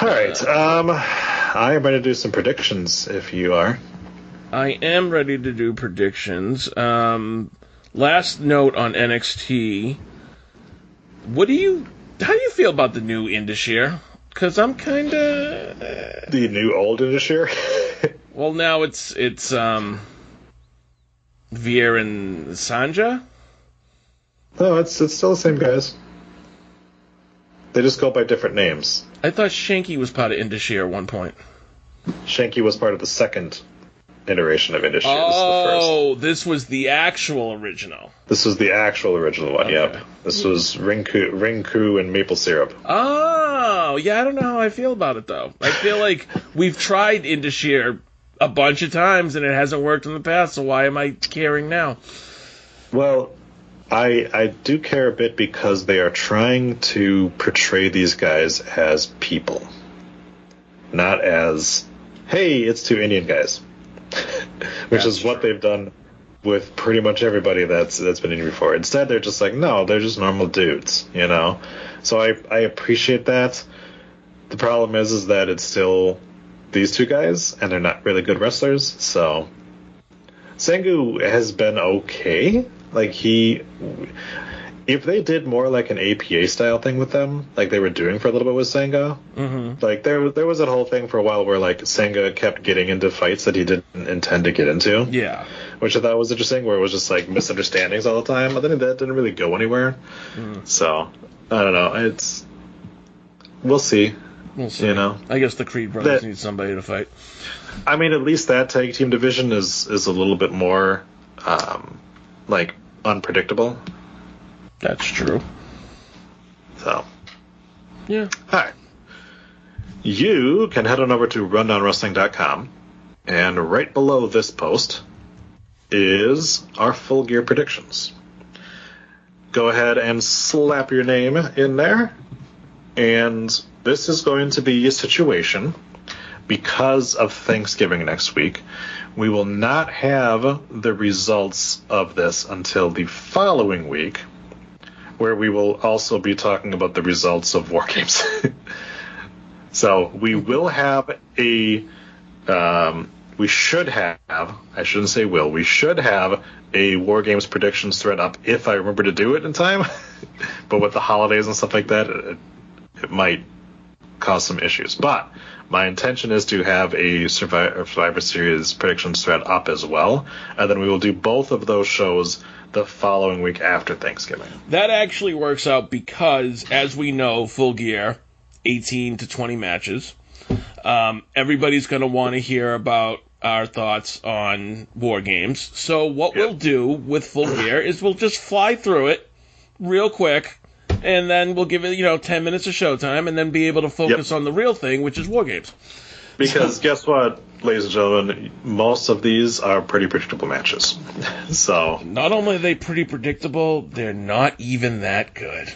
All right. Um, I am ready to do some predictions. If you are. I am ready to do predictions. Um, last note on NXT. What do you? How do you feel about the new Indus Because I'm kind of. The new old Indus Sher. Well, now it's it's um. Veer and Sanga. no, it's it's still the same guys. They just go by different names. I thought Shanky was part of Indus at one point. Shanky was part of the second iteration of Indus Sher. This is the first. Oh, this was the actual original. This was the actual original one. Okay. Yep. This was Rinku, Rinku and maple syrup. Oh, yeah, I don't know how I feel about it though. I feel like we've tried Indus a bunch of times and it hasn't worked in the past, so why am I caring now? Well, I I do care a bit because they are trying to portray these guys as people, not as hey, it's two Indian guys, which is what they've done with pretty much everybody that's that's been in before. Instead, they're just like no, they're just normal dudes, you know. So I I appreciate that. The problem is is that it's still these two guys, and they're not really good wrestlers. So Sanga has been okay. Like he, if they did more like an APA style thing with them, like they were doing for a little bit with Sanga, Mm-hmm. like there there was that whole thing for a while where like Sanga kept getting into fights that he didn't intend to get into, Yeah. which I thought was interesting. Where it was just like misunderstandings all the time, but then that didn't really go anywhere. Mm. So I don't know. It's we'll see. We'll see. You know, I guess the Creed brothers That- need somebody to fight. I mean, at least that tag team division is is a little bit more um, like unpredictable. That's true. So, Yeah. hi. You can head on over to rundownwrestling.com, and right below this post is our full gear predictions. Go ahead and slap your name in there, and this is going to be a situation because of Thanksgiving next week. We will not have the results of this until the following week, where we will also be talking about the results of War Games. so we will have a, um, we should have, I shouldn't say will, we should have a War Games predictions thread up if I remember to do it in time. but with the holidays and stuff like that, it, it might cause some issues. But my intention is to have a Survivor, Survivor Series predictions thread up as well, and then we will do both of those shows the following week after Thanksgiving. That actually works out because, as we know, full gear, 18 to 20 matches. Um, everybody's going to want to hear about our thoughts on war games. So what we'll do with full gear is we'll just fly through it, real quick, and then we'll give it, you know, 10 minutes of showtime, and then be able to focus on the real thing, which is War Games. Because guess what, ladies and gentlemen, most of these are pretty predictable matches. So Not only are they pretty predictable, they're not even that good.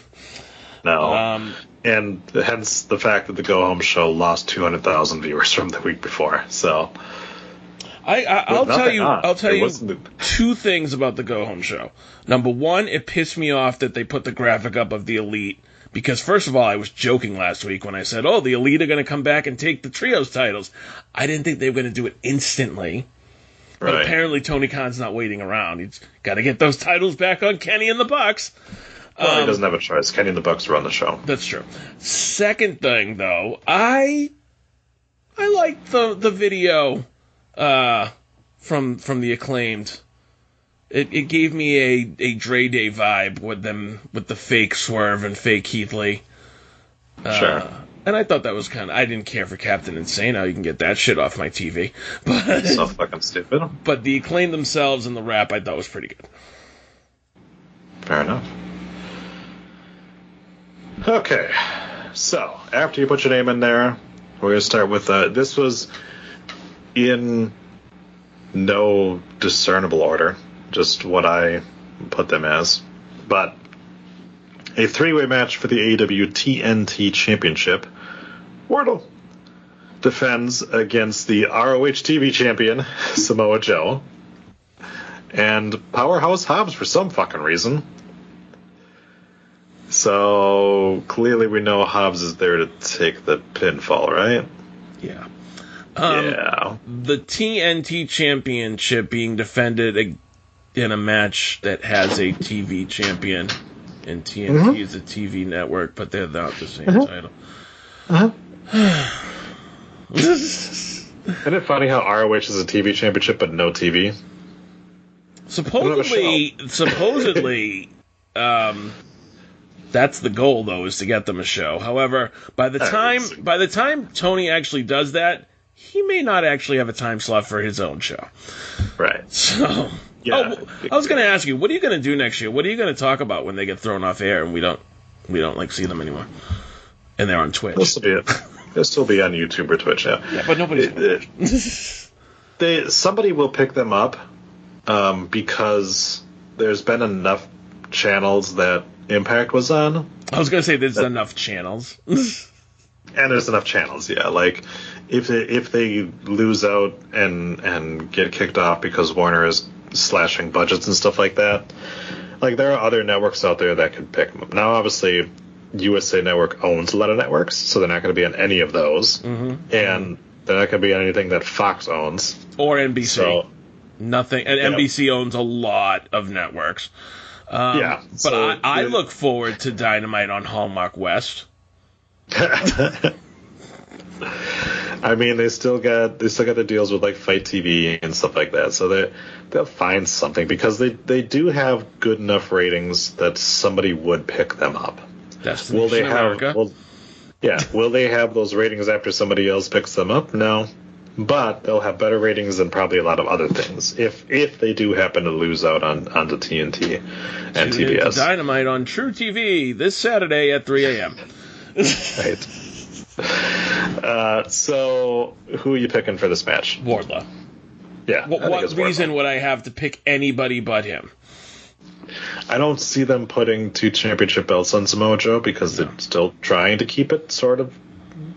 no, Um, and hence the fact that the Go Home show lost 200,000 viewers from the week before. So I, I I'll With tell you on, I'll tell it you two things about the Go Home show. Number one, it pissed me off that they put the graphic up of the Elite because first of all, I was joking last week when I said, "Oh, the Elite are going to come back and take the trios titles." I didn't think they were going to do it instantly. But Right. apparently Tony Khan's not waiting around. He's got to get those titles back on Kenny and the Bucks. well, he Um, doesn't have a choice. Kenny and the Bucks run the show. That's true. Second thing, though, I I liked the the video uh, from from the acclaimed. It it gave me a a Dre Day vibe with them with the fake Swerve and fake Keith Lee. Uh, Sure. And I thought that was kind of. I didn't care for Captain Insane. Now you can get that shit off my TV. But So fucking stupid. but the acclaim themselves and the rap I thought was pretty good. Fair enough. Okay, so after you put your name in there, we're gonna start with uh, this was in no discernible order, just what I put them as, but a three-way match for the AEW TNT Championship. Wardlow defends against the ROH TV champion Samoa Joe and Powerhouse Hobbs for some fucking reason. So clearly we know Hobbs is there to take the pinfall, right? Yeah. Um, yeah. the TNT Championship being defended in a match that has a TV champion, and TNT Mhm. is a TV network, but they're not the same Mhm. title. Uh-huh. Isn't it funny how ROH is a TV championship but no TV? supposedly, supposedly, um, that's the goal though, is to get them a show. However, by the time it's- by the time Tony actually does that, he may not actually have a time slot for his own show. Right. So. Yeah. Oh, I was going to ask you, what are you going to do next year? What are you going to talk about when they get thrown off air and we don't, we don't like see them anymore, and they're on Twitch? They'll still be, they'll be on YouTube or Twitch, yeah. Yeah, but nobody's. It- they somebody will pick them up um, because there's been enough channels that Impact was on, I was going to say there's enough channels. and there's enough channels. Yeah, like if they, if they lose out and and get kicked off because Warner is slashing budgets and stuff like that, like there are other networks out there that could pick them up. Now, obviously. USA Network owns a lot of networks, so they're not going to be on any of those, Mhm. and they're not going to be on anything that Fox owns. or NBC. So Nothing. And Yeah. NBC owns a lot of networks. Um, Yeah, But so I, I look forward to Dynamite on Hallmark West. I mean, they still got they still got the deals with like Fight TV and stuff like that, so they they'll find something because they they do have good enough ratings that somebody would pick them up. Destination Will they have? Will, yeah, will they have those ratings after somebody else picks them up? No, but they'll have better ratings than probably a lot of other things if if they do happen to lose out on onto TNT and Tune TBS. Dynamite on True TV this Saturday at 3 a.m. Right. Uh, so, who are you picking for this match? Wardlow. Yeah. What, what Wardlow. reason would I have to pick anybody but him? I don't see them putting two championship belts on Samoa Joe because they're still trying to keep it sort of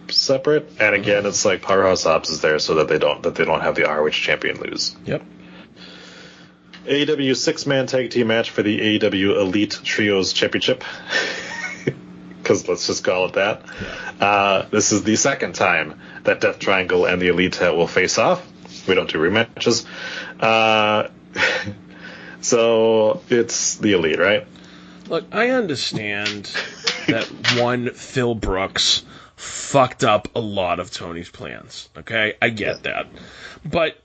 separate. And again, it's like Powerhouse Hobbs is there so that they don't that they don't have the ROH champion lose. Yep. AEW six man tag team match for the AEW Elite Trios Championship. Because let's just call it that. Uh, this is the second time that Death Triangle and the Elite will face off. We don't do rematches. Uh, so it's the Elite, right? Look, I understand that one Phil Brooks fucked up a lot of Tony's plans. Okay, I get that, but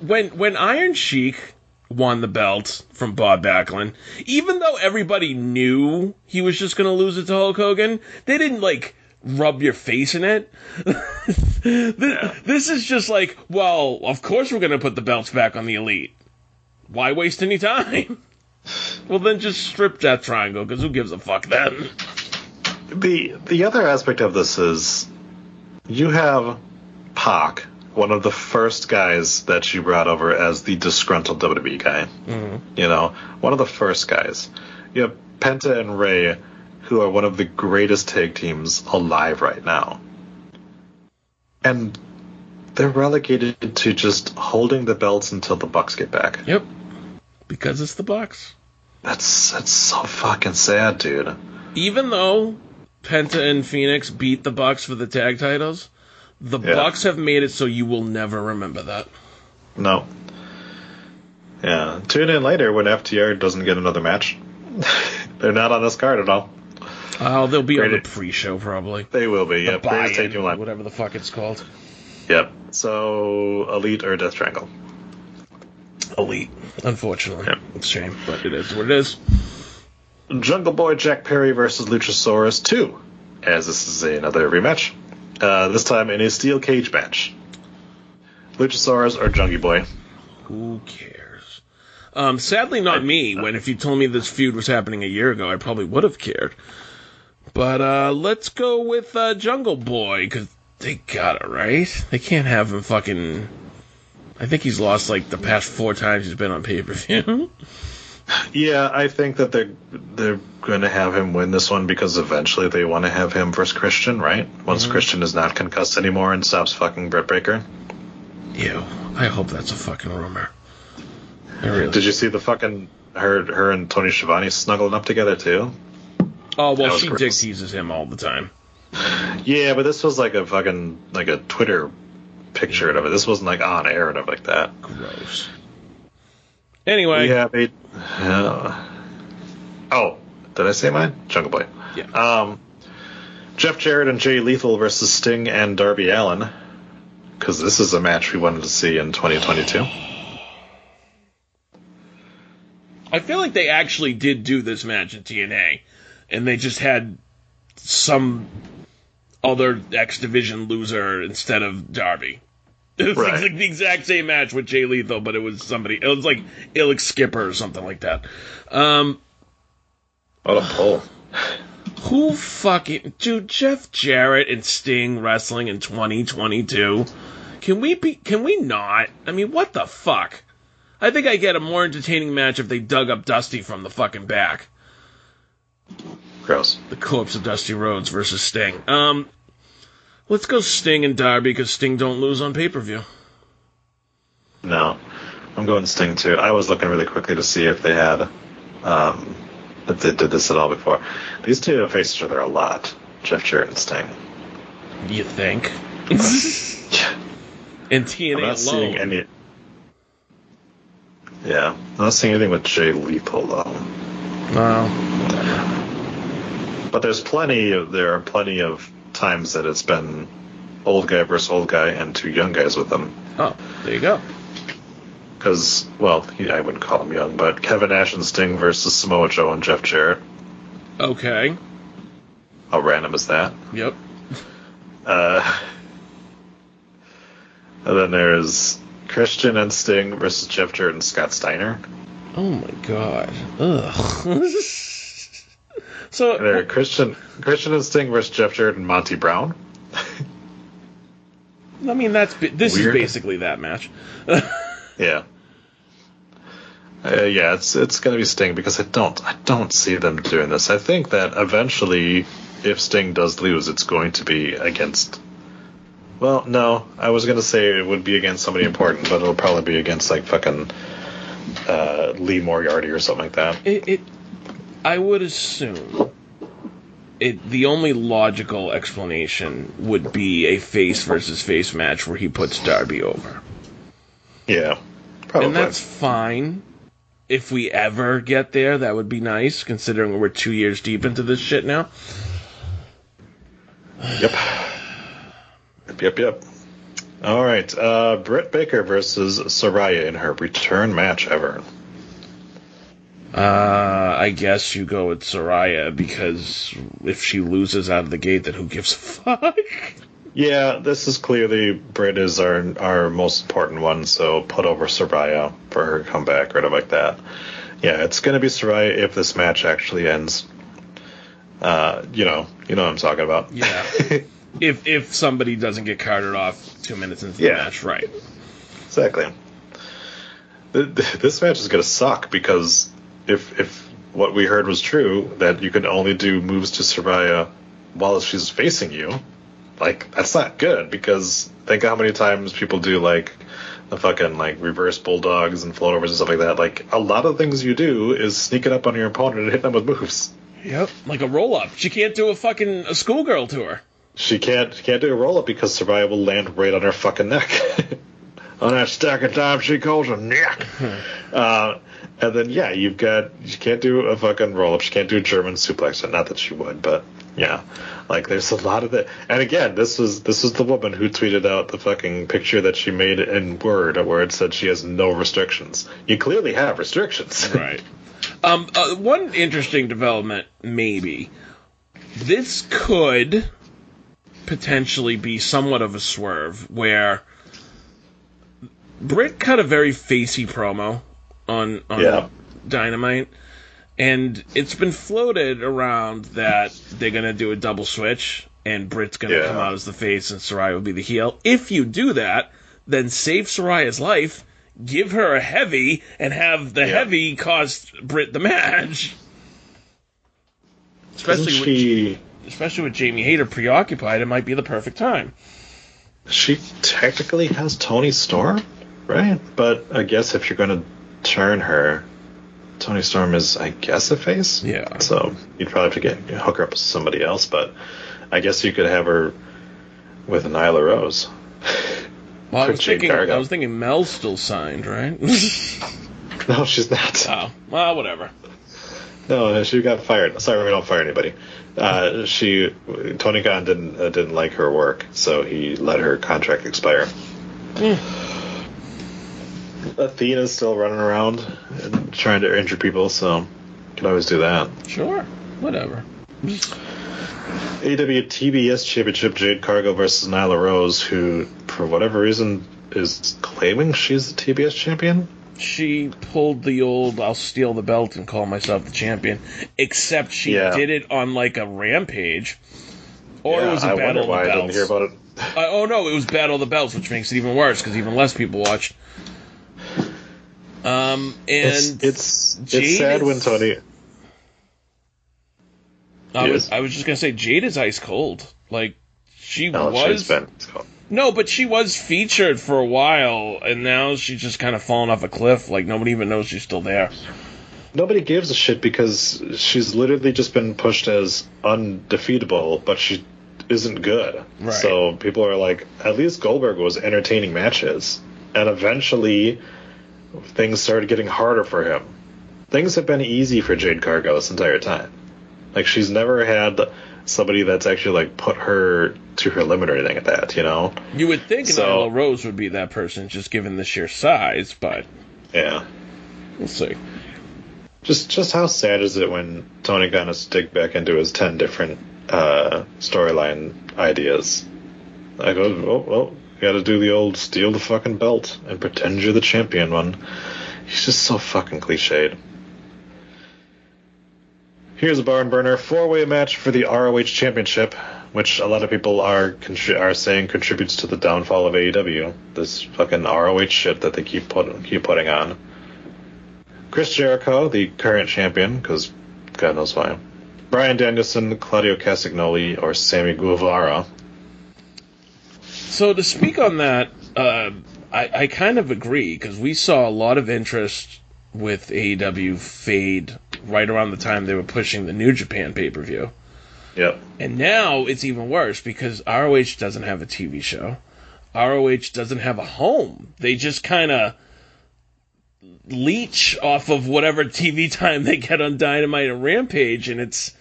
when when Iron Sheik won the belt from Bob Backlund, even though everybody knew he was just going to lose it to Hulk Hogan, they didn't like rub your face in it. this, this is just like, well, of course we're going to put the belts back on the elite. Why waste any time? well, then just strip that triangle, because who gives a fuck then? The the other aspect of this is you have Pac, one of the first guys that she brought over as the disgruntled WWE guy. Mm-hmm. You know, one of the first guys. You have Penta and Rey, who are one of the greatest tag teams alive right now. And they're relegated to just holding the belts until the Bucks get back. Yep. Because it's the Bucks. That's that's so fucking sad, dude. Even though Penta and Phoenix beat the Bucks for the tag titles, the Yeah. Bucks have made it so you will never remember that. No. Yeah. Tune in later when FTR doesn't get another match. They're not on this card at all. Oh, they'll be on the pre-show probably. They will be. The Yep. Greatest tag buy-in, team alive. whatever the fuck it's called. Yep. So Elite or Death Triangle. Elite, unfortunately. It's a shame, but it is what it is. Jungle Boy Jack Perry versus Luchasaurus 2, as this is another rematch. Uh, this time in a steel cage match. Luchasaurus or Jungle Boy? Who cares? Um, sadly, not me. When if you told me this feud was happening a year ago, I probably would have cared. But uh, let's go with uh, Jungle Boy because they got it right. They can't have him fucking. I think he's lost like the past four times he's been on pay per view. Yeah, I think that they're they're going to have him win this one because eventually they want to have him versus Christian, right? Once mm-hmm. Christian is not concussed anymore and stops fucking Britt Baker. Ew. I hope that's a fucking rumor. Really. Did you see the fucking her her and Tony Schiavone snuggling up together too? Oh well, she dick teases him all the time. Yeah, but this was like a fucking like a Twitter picture of it. This wasn't like on air and like that. Gross. Anyway, We have a. Uh, oh, did I say mine? Jungle Boy. Yeah. Um, Jeff Jarrett and Jay Lethal versus Sting and Darby Allin. Because this is a match we wanted to see in 2022. I feel like they actually did do this match in TNA, and they just had some other X Division loser instead of Darby. It was Right. like the exact same match with Jay Lethal, but it was somebody. It was like Alex Skipper or something like that. Um, What a pull. who fucking dude? Jeff Jarrett and Sting wrestling in 2022. Can we be? Can we not? I mean, what the fuck? I think I get a more entertaining match if they dug up Dusty from the fucking back. Gross. the corpse of Dusty Rhodes versus Sting. Um, let's go Sting and Darby because Sting don't lose on pay per view. No. I'm going Sting too. I was looking really quickly to see if they had. Um, if they did this at all before. These two have faced each other a lot. Jeff Jarrett and Sting. You think? In TNA I'm not alone. seeing any. Yeah, I'm not seeing anything with Jay Lethal though. Wow. But there's plenty. Of, there are plenty of times that it's been old guy versus old guy and two young guys with them. Oh, there you go. Because, well, he, I wouldn't call him young, but Kevin Nash and Sting versus Samoa Joe and Jeff Jarrett. Okay. How random is that? Yep. Uh, and then there's Christian and Sting versus Jeff Jarrett and Scott Steiner. Oh my god. Ugh. so And there Christian Christian and Sting versus Jeff Jarrett and Monty Brown. I mean, that's this Weird. is basically that match. Yeah. Uh, yeah, it's it's gonna be Sting because I don't I don't see them doing this. I think that eventually, if Sting does lose, it's going to be against. Well, no, I was gonna say it would be against somebody important, but it'll probably be against like fucking uh, Lee Moriarty or something like that. It, it I would assume it the only logical explanation would be a face versus face match where he puts Darby over. Yeah, probably. And that's fine. If we ever get there, that would be nice, considering we're two years deep into this shit now. Yep. Yep, yep, yep. All right, uh, Britt Baker versus Saraya in her return match ever. Uh, I guess you go with Saraya because if she loses out of the gate, then who gives a fuck? Yeah, this is clearly Brit is our our most important one, so put over Saraya for her comeback or like that. Yeah, it's gonna be Saraya if this match actually ends. Uh, you know, you know what I'm talking about. Yeah. if if somebody doesn't get carted off two minutes into the Yeah. match, right? Exactly. Th- th- This match is gonna suck because if if what we heard was true, that you can only do moves to Saraya while she's facing you, like that's not good because think how many times people do like the fucking like reverse bulldogs and floatovers and stuff like that. Like a lot of things you do is sneaking up on your opponent and hitting them with moves. Yep. Like a roll up. She can't do a fucking a schoolgirl to her. She can't can't do a roll up because Saraya will land right on her fucking neck. on that stack of time she calls a neck. uh, and then yeah, you've got you can't do a fucking roll up. She can't do a German suplex. Not that she would, but yeah, like there's a lot of that. And again, this was this was the woman who tweeted out the fucking picture that she made in Word, where it said she has no restrictions. You clearly have restrictions, right? Um, uh, one interesting development, maybe this could potentially be somewhat of a swerve where Britt cut a very facey promo on on Yeah. Dynamite, and it's been floated around that they're gonna do a double switch and Britt's gonna Yeah. come out as the face and Saraya will be the heel. If you do that, then save Saraya's life, give her a heavy, and have the heavy cost Britt the match. Especially Isn't with, especially with Jamie Hayter preoccupied, it might be the perfect time. she technically has Toni Storm, right? But I guess if you're going to turn her, Toni Storm is, I guess, a face. Yeah. So you'd probably have to get hook her up with somebody else. But I guess you could have her with Nyla Rose. Well, I was thinking. I was thinking Mel's still signed, right? No, she's not. oh, well, whatever. No, she got fired. Sorry, we don't fire anybody. Uh, she Tony Khan didn't uh, didn't like her work, so he let her contract expire. Athena's still running around and trying to injure people, so can always do that. Sure, whatever. AW TBS Championship Jade Cargill versus Nyla Rose, who for whatever reason is claiming she's the TBS champion. She pulled the old "I'll steal the belt and call myself the champion," except she Yeah. did it on like a rampage, or Yeah, it was a I battle of the I belts. didn't hear about it. Uh, oh no, it was Battle of the Belts, which makes it even worse because even less people watched. Um, and It's it's, it's sad when Tony. I was I was just gonna say Jade is ice cold. Like she No, was no, but she was featured for a while, and now she's just kind of fallen off a cliff. Like nobody even knows she's still there. Nobody gives a shit because she's literally just been pushed as undefeatable, but she isn't good. Right. So people are like, at least Goldberg was entertaining matches, and eventually things started getting harder for him. Things have been easy for Jade Cargill this entire time. Like she's never had somebody that's actually like put her to her limit or anything like that. You know? You would think So- Nyla Rose would be that person, just given the sheer size, but Yeah. we'll see. Just just how sad is it when Tony has to dig back into his ten different uh, storyline ideas? I go, oh well, you got to do the old steal the fucking belt and pretend you're the champion one. He's just so fucking cliched. Here's a barn burner four way match for the ROH Championship, which a lot of people are contri- are saying contributes to the downfall of AEW. This fucking ROH shit that they keep put- keep putting on. Chris Jericho, the current champion, because God knows why. Bryan Danielson, Claudio Castagnoli, or Sammy Guevara. So to speak on that, uh, I, I kind of agree because we saw a lot of interest with AEW fade right around the time they were pushing the New Japan pay per view. Yep. And now it's even worse because ROH doesn't have a TV show. ROH doesn't have a home. They just kind of leech off of whatever TV time they get on Dynamite and Rampage, and it's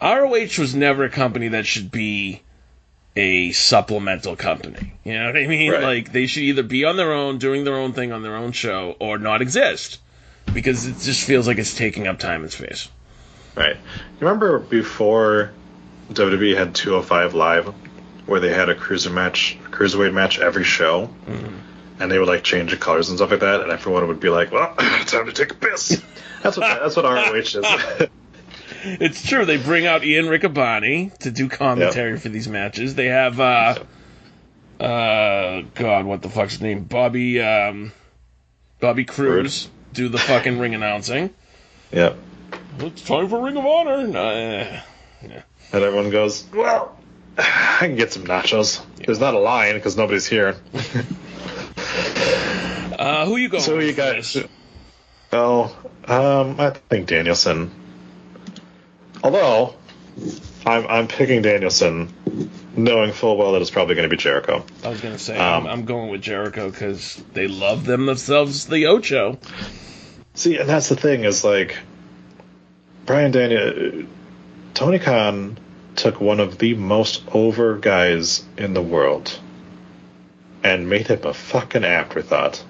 ROH was never a company that should be a supplemental company. You know what I mean? Right. Like they should either be on their own, doing their own thing on their own show, or not exist because it just feels like it's taking up time and space. Right. You remember before WWE had 205 Live, where they had a cruiser match, cruiserweight match every show? Mm-hmm. and they would like change the colors and stuff like that, and everyone would be like, "Well, time to take a piss." That's what that's what ROH is. it's true. They bring out Ian Riccaboni to do commentary for these matches. They have, uh, uh, God, what the fuck's his name? Bobby, um, Bobby Cruise do the fucking ring announcing. Yep. It's time for Ring of Honor. No, yeah. And everyone goes, "Well, I can get some nachos." There's not a line because nobody's here. Uh, who you going? So you guys. Oh, um, I think Danielson. Although, I'm I'm picking Danielson, knowing full well that it's probably going to be Jericho. I was gonna say Um, I'm, I'm going with Jericho because they love them themselves the Ocho. See, and that's the thing is like, Brian Daniel, Tony Khan took one of the most over guys in the world, and made him a fucking afterthought.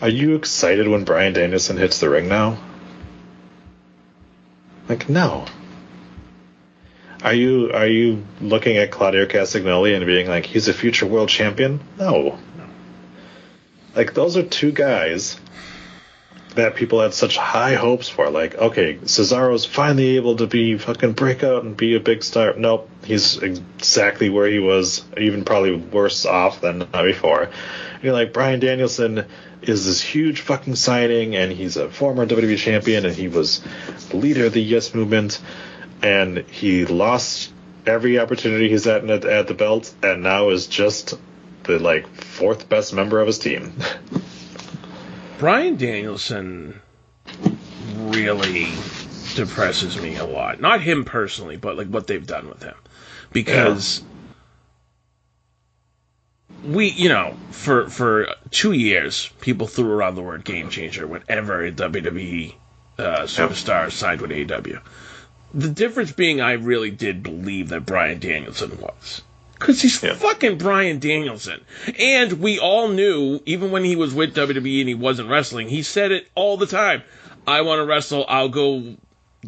Are you excited when Bryan Danielson hits the ring now? Like no. Are you are you looking at Claudio Castagnoli and being like he's a future world champion? No. Like those are two guys that people had such high hopes for. Like, okay, Cesaro's finally able to be fucking break out and be a big star. Nope, he's exactly where he was, even probably worse off than before. You're like Bryan Danielson is this huge fucking signing, and he's a former WWE champion, and he was the leader of the Yes movement, and he lost every opportunity he's at at, at the belt, and now is just the like fourth best member of his team. Bryan Danielson really depresses me a lot. Not him personally, but like what they've done with him. Because we, you know, for for two years, people threw around the word game changer whenever a WWE uh, superstar signed with AEW. The difference being, I really did believe that Bryan Danielson was. Because he's fucking Bryan Danielson. And we all knew, even when he was with WWE and he wasn't wrestling, he said it all the time. I want to wrestle, I'll go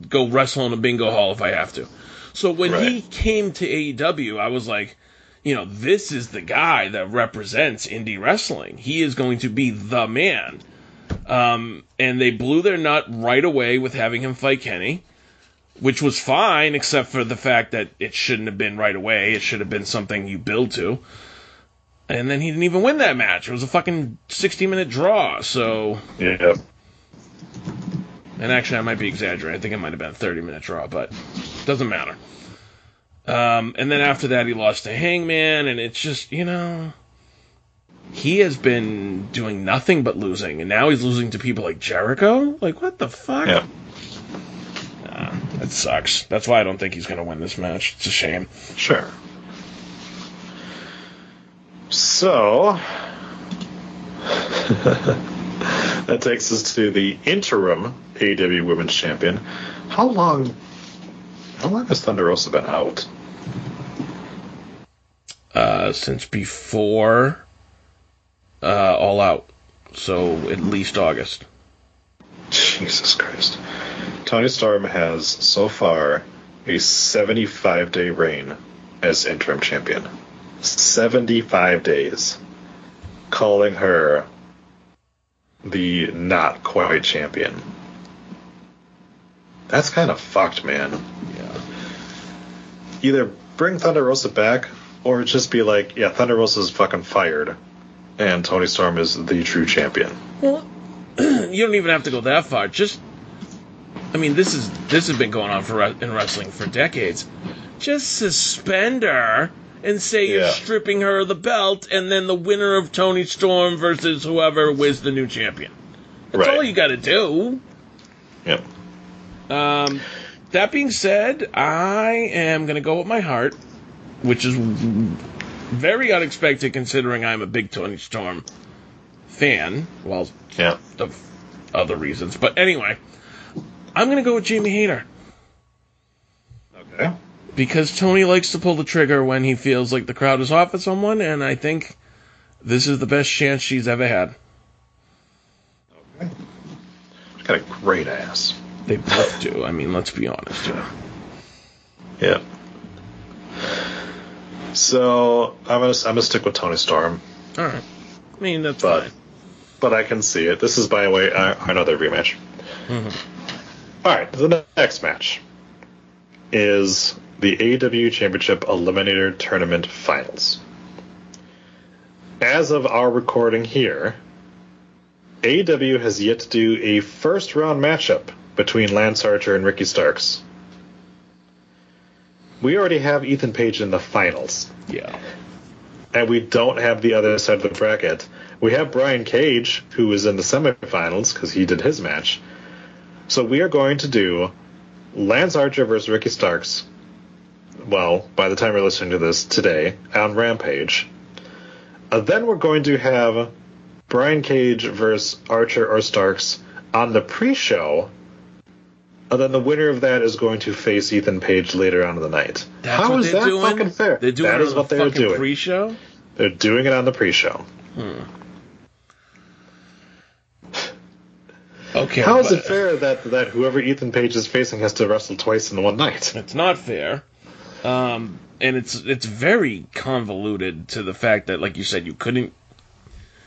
go wrestle in a bingo hall if I have to. So when he came to AEW, I was like, you know, this is the guy that represents indie wrestling. He is going to be the man. Um, and they blew their nut right away with having him fight Kenny, which was fine, except for the fact that it shouldn't have been right away. It should have been something you build to. And then he didn't even win that match. It was a fucking 60 minute draw. So, yeah. and actually, I might be exaggerating. I think it might have been a 30 minute draw, but doesn't matter. Um, and then after that, he lost to Hangman, and it's just, you know, he has been doing nothing but losing, and now he's losing to people like Jericho. Like, what the fuck? Yeah. Nah, that sucks. That's why I don't think he's going to win this match. It's a shame. Sure. So that takes us to the interim AEW Women's Champion. How long? How long has Thunder Rosa been out? Uh, since before uh, All Out, so at least August. Jesus Christ. Toni Storm has so far a 75 day reign as interim champion. 75 days. Calling her the not quite champion. That's kind of fucked, man. Yeah. Either bring Thunder Rosa back or just be like, yeah, Thunder Rosa's fucking fired and Toni Storm is the true champion. Well, you don't even have to go that far. Just, I mean, this is this has been going on for in wrestling for decades. Just suspend her and say you're stripping her of the belt, and then the winner of Toni Storm versus whoever was the new champion. That's Right. all you got to do. Yep. Um, that being said, I am going to go with my heart, which is very unexpected considering I'm a big Toni Storm fan. Well, yeah, of other reasons, but anyway, I'm going to go with Jamie Hayter. Okay. Because Tony likes to pull the trigger when he feels like the crowd is off at someone, and I think this is the best chance she's ever had. Okay. She's got a great ass. They both do. I mean, let's be honest. Yeah. Yeah. So I'm gonna I'm gonna stick with Toni Storm. All right. I mean, that's but fine. but I can see it. This is by the way uh, another rematch. Mm-hmm. All right, the next match is the AEW Championship Eliminator Tournament Finals. As of our recording here, AEW has yet to do a first round matchup between Lance Archer and Ricky Starks. We already have Ethan Page in the finals. Yeah. And we don't have the other side of the bracket. We have Brian Cage, who is in the semifinals because he did his match. So we are going to do Lance Archer versus Ricky Starks. Well, by the time you're listening to this today, on Rampage. Uh, then we're going to have Brian Cage versus Archer or Starks on the pre-show. And then the winner of that is going to face Ethan Page later on in the night. That's How what is that doing? fucking fair? They're doing that it is on what the they are fucking doing. pre-show. They're doing it on the pre-show. Hmm. Okay. How is it fair that that whoever Ethan Page is facing has to wrestle twice in one night? It's not fair. Um, and it's it's very convoluted to the fact that, like you said, you couldn't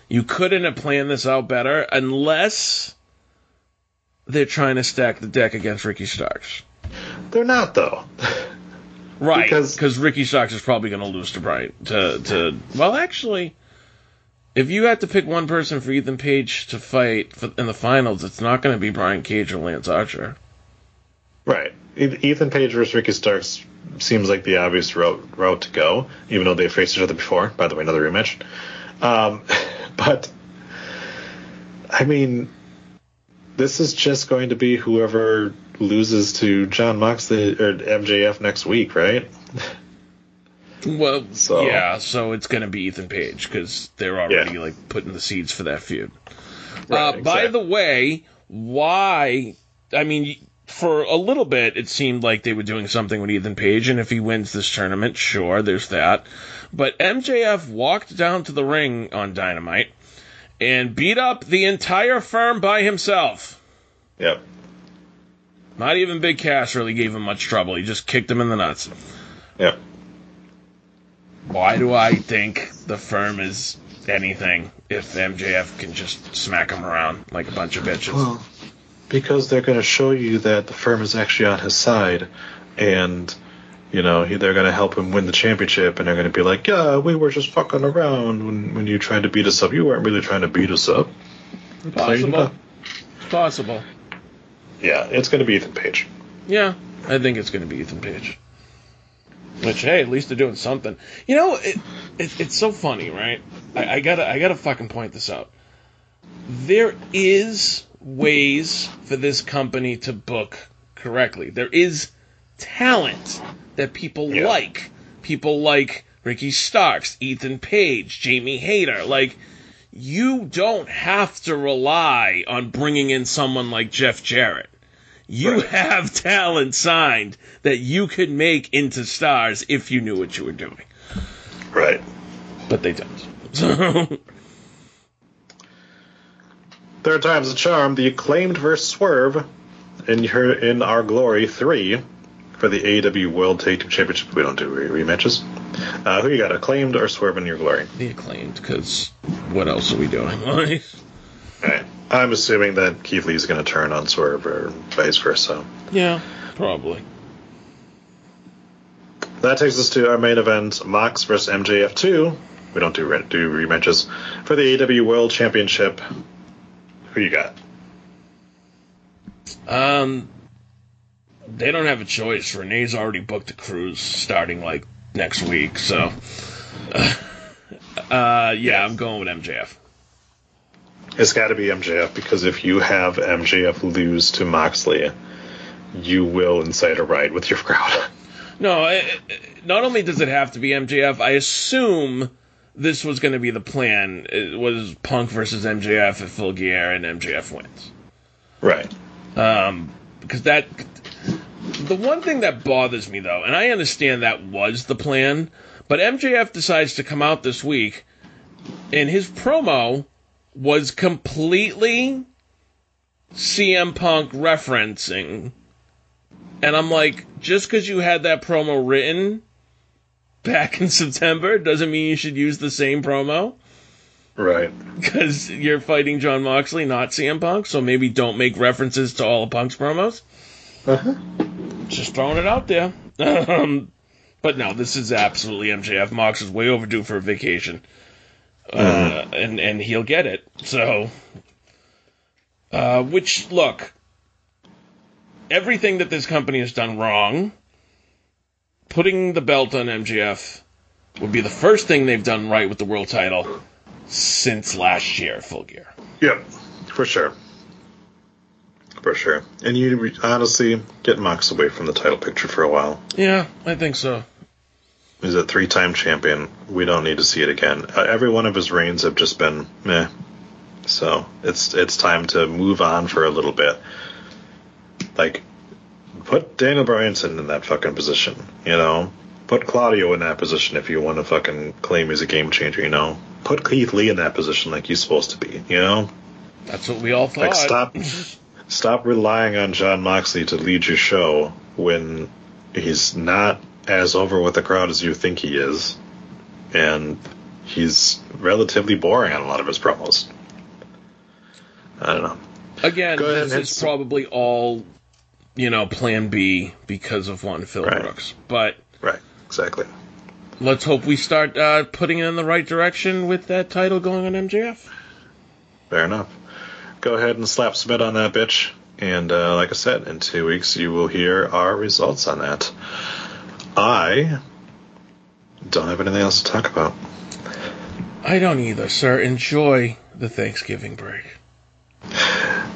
you couldn't have planned this out better unless they're trying to stack the deck against Ricky Starks. They're not though. Right, Because- because Ricky Starks is probably going to lose to Brian. To to well, actually, if you had to pick one person for Ethan Page to fight for, in the finals, it's not going to be Brian Cage or Lance Archer. Right. Ethan Page versus Ricky Starks seems like the obvious route route to go, even though they've faced each other before. By the way, another rematch. Um, but I mean, this is just going to be whoever loses to Jon Moxley or MJF next week, right? Well, So- yeah, so it's going to be Ethan Page because they're already like putting the seeds for that feud. Right, uh, By the way, why? I mean, for a little bit, it seemed like they were doing something with Ethan Page, and if he wins this tournament, sure, there's that. But MJF walked down to the ring on Dynamite and beat up the entire firm by himself. Yep. Not even Big Cass really gave him much trouble. He just kicked him in the nuts. Yep. Why do I think the firm is anything if MJF can just smack him around like a bunch of bitches? Well, because they're going to show you that the firm is actually on his side, and you know he, they're going to help him win the championship, and they're going to be like, "Yeah, we were just fucking around when when you tried to beat us up. You weren't really trying to beat us up." Possible. Possible. Yeah, it's going to be Ethan Page. Yeah, I think it's going to be Ethan Page. Which, hey, at least they're doing something. You know, it, it, it's so funny, right? I, I gotta, I gotta fucking point this out. There is ways for this company to book correctly. There is talent that people like. People like Ricky Starks, Ethan Page, Jamie Hayter. Like, you don't have to rely on bringing in someone like Jeff Jarrett. You have talent signed that you could make into stars if you knew what you were doing. Right. But they don't. So, Third time's a charm. The acclaimed versus Swerve in her in our glory three for the AEW World Tag Team Championship. We don't do re- rematches. Uh, who you got, acclaimed or Swerve in your glory? the acclaimed, because what else are we doing? Like, Right. I'm assuming that Keith Lee's going to turn on Swerve or vice versa. yeah, probably. That takes us to our main event: Mox versus MJF two. We don't do re- do rematches for the AEW World Championship. Who you got? Um, they don't have a choice. Renee's already booked a cruise starting like next week, so. Uh, yeah, I'm going with MJF. It's got to be MJF because if you have MJF lose to Moxley, you will incite a riot with your crowd. No, it, it- not only does it have to be MJF, I assume this was going to be the plan. It was Punk versus MJF at Full Gear, and MJF wins. right. Um, because that the one thing that bothers me though, and I understand that was the plan, but MJF decides to come out this week, and his promo was completely CM Punk referencing, and I'm like, just because you had that promo written back in September doesn't mean you should use the same promo. Right. Because you're fighting Jon Moxley, not CM Punk, so maybe don't make references to all of Punk's promos. Uh-huh. Just throwing it out there. Um, but no, this is absolutely MJF. Mox is way overdue for a vacation. Uh, and, and he'll get it. So, uh, which, look, everything that this company has done wrong, putting the belt on MJF would be the first thing they've done right with the world title since last year, Full Gear. Yep, for sure. For sure. And you re- honestly get Mox away from the title picture for a while. Yeah, I think so. He's a three time champion. We don't need to see it again. Uh, every one of his reigns have just been meh. So it's it's time to move on for a little bit. Like, put Daniel Bryanson in that fucking position, you know? Put Claudio in that position if you want to fucking claim he's a game changer, you know? Put Keith Lee in that position like he's supposed to be, you know? That's what we all thought. Like, stop, stop relying on Jon Moxley to lead your show when he's not as over with the crowd as you think he is, and he's relatively boring on a lot of his promos. I don't know. Again, this is hit- probably all, you know, Plan B because of one Phil Right. Brooks. But Right, exactly. let's hope we start uh, putting it in the right direction with that title going on MJF. Fair enough. Go ahead and slap submit on that bitch. And uh, like I said, in two weeks you will hear our results on that. I don't have anything else to talk about. I don't either, sir. Enjoy the Thanksgiving break.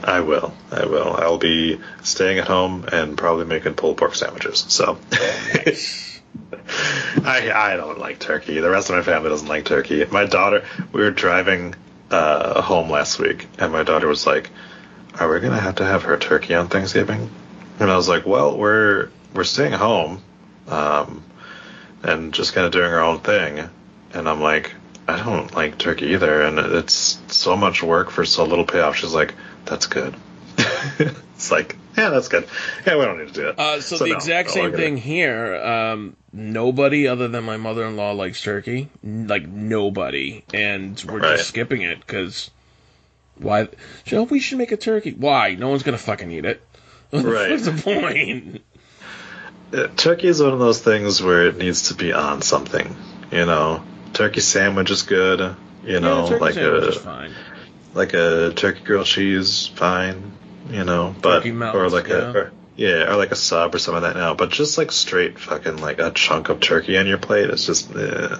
I will. I will. I'll be staying at home and probably making pulled pork sandwiches. So I I don't like turkey. The rest of my family doesn't like turkey. My daughter, we were driving uh, home last week, and my daughter was like, "Are we gonna have to have her turkey on Thanksgiving?" And I was like, "Well, we're we're staying home, um, and just kind of doing our own thing." And I'm like, "I don't like turkey either, and it's so much work for so little payoff." She's like, "That's good." it's like, yeah, that's good. Yeah, we don't need to do it. Uh, so, the no, exact same thing here. Um, nobody other than my mother-in-law likes turkey. Like nobody, and we're Right. just skipping it because why? Joe, we should make a turkey. Why? No one's gonna fucking eat it. Right. What's the point? Uh, Turkey is one of those things where it needs to be on something. You know, turkey sandwich is good. You know, yeah, turkey like a like a turkey grilled cheese, fine. You know, but or like yeah. a or, yeah, or like a sub or something like that. Now, but just like straight fucking like a chunk of turkey on your plate, it's just. Eh.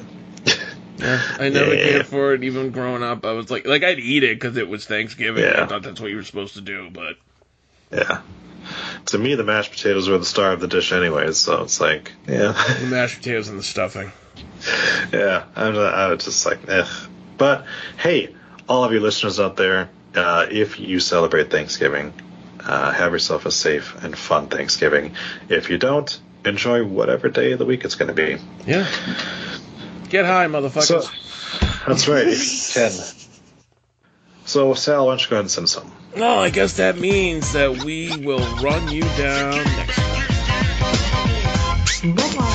Yeah, I never Yeah. cared for it. Even growing up, I was like, like I'd eat it because it was Thanksgiving. Yeah. I thought that's what you were supposed to do. But Yeah. To me, the mashed potatoes were the star of the dish, anyways. So it's like, yeah. the mashed potatoes and the stuffing. yeah, I'm, I was just like, eh. But hey, all of you listeners out there, uh, if you celebrate Thanksgiving, uh, have yourself a safe and fun Thanksgiving. If you don't, enjoy whatever day of the week it's going to be. Yeah. Get high, motherfuckers. So, that's right, if you can. So, Sal, why don't you go ahead and send some? No, I guess that means that we will run you down next time. Hey,